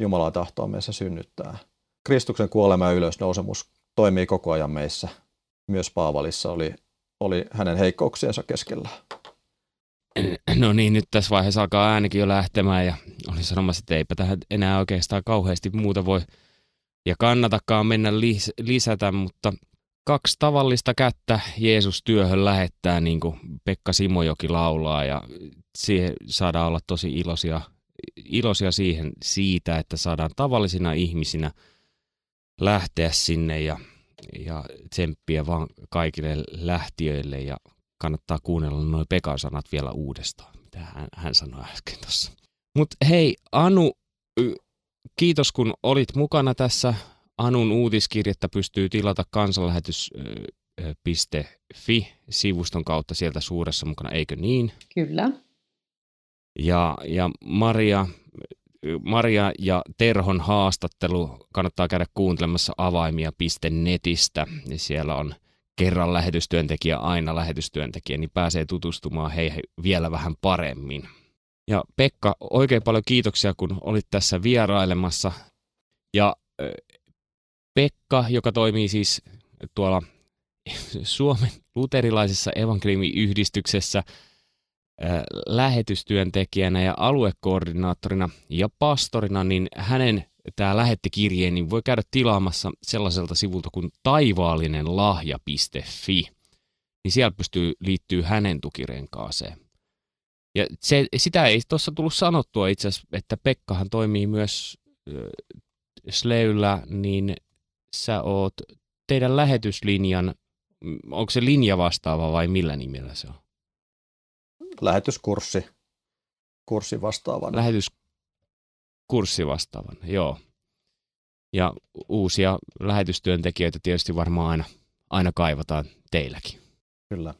D: Jumala tahtoo meissä synnyttää. Kristuksen kuolema ja ylösnousemus toimii koko ajan meissä. Myös Paavalissa oli, oli hänen heikkouksiensa keskellä.
A: No niin, nyt tässä vaiheessa alkaa äänikin jo lähtemään ja olin sanomassa, että eipä tähän enää oikeastaan kauheasti muuta voi ja kannatakaan mennä lis- lisätä, mutta kaksi tavallista kättä Jeesus työhön lähettää, niin kuin Pekka Simojoki laulaa ja siihen saadaan olla tosi iloisia, iloisia siihen, siitä, että saadaan tavallisina ihmisinä lähteä sinne ja, ja tsemppiä vaan kaikille lähtiöille ja kannattaa kuunnella noin Pekan sanat vielä uudestaan, mitä hän, hän sanoi äsken tuossa. Mutta hei, Anu, kiitos kun olit mukana tässä. Anun uutiskirjettä pystyy tilata kansanlähetys.fi-sivuston kautta sieltä suuressa mukana, eikö niin?
B: Kyllä.
A: Ja, ja Maria, Maria ja Terhon haastattelu kannattaa käydä kuuntelemassa avaimia.netistä. Siellä on kerran lähetystyöntekijä, aina lähetystyöntekijä, niin pääsee tutustumaan heihin vielä vähän paremmin. Ja Pekka, oikein paljon kiitoksia, kun olit tässä vierailemassa. Ja Pekka, joka toimii siis tuolla Suomen luterilaisessa evankeliumiyhdistyksessä lähetystyöntekijänä ja aluekoordinaattorina ja pastorina, niin hänen tämä lähetti kirjeen, niin voi käydä tilaamassa sellaiselta sivulta kuin taivaallinenlahja.fi. Niin siellä pystyy liittyy hänen tukirenkaaseen. Ja se, sitä ei tuossa tullut sanottua itse asiassa, että Pekkahan toimii myös äh, Sleyllä, niin sä oot teidän lähetyslinjan, onko se linja vastaava vai millä nimellä se on?
D: Lähetyskurssi. Kurssi vastaavana.
A: Lähetys, kurssi vastaavan, joo. Ja uusia lähetystyöntekijöitä tietysti varmaan aina, aina kaivataan teilläkin.
D: Kyllä.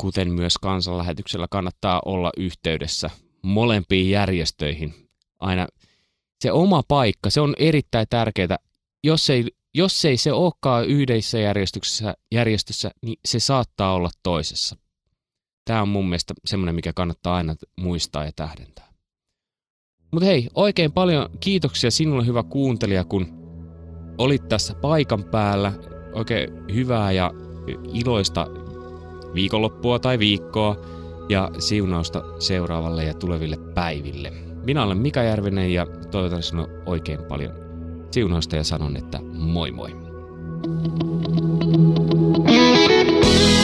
A: Kuten myös kansanlähetyksellä kannattaa olla yhteydessä molempiin järjestöihin. Aina se oma paikka, se on erittäin tärkeää. Jos ei, jos ei se olekaan yhdessä järjestyksessä, järjestössä, niin se saattaa olla toisessa. Tämä on mun mielestä semmoinen, mikä kannattaa aina muistaa ja tähdentää. Mutta hei, oikein paljon kiitoksia sinulle hyvä kuuntelija, kun olit tässä paikan päällä. Oikein hyvää ja iloista viikonloppua tai viikkoa ja siunausta seuraavalle ja tuleville päiville. Minä olen Mika Järvinen ja toivotan sinulle oikein paljon siunausta ja sanon, että moi moi. thank you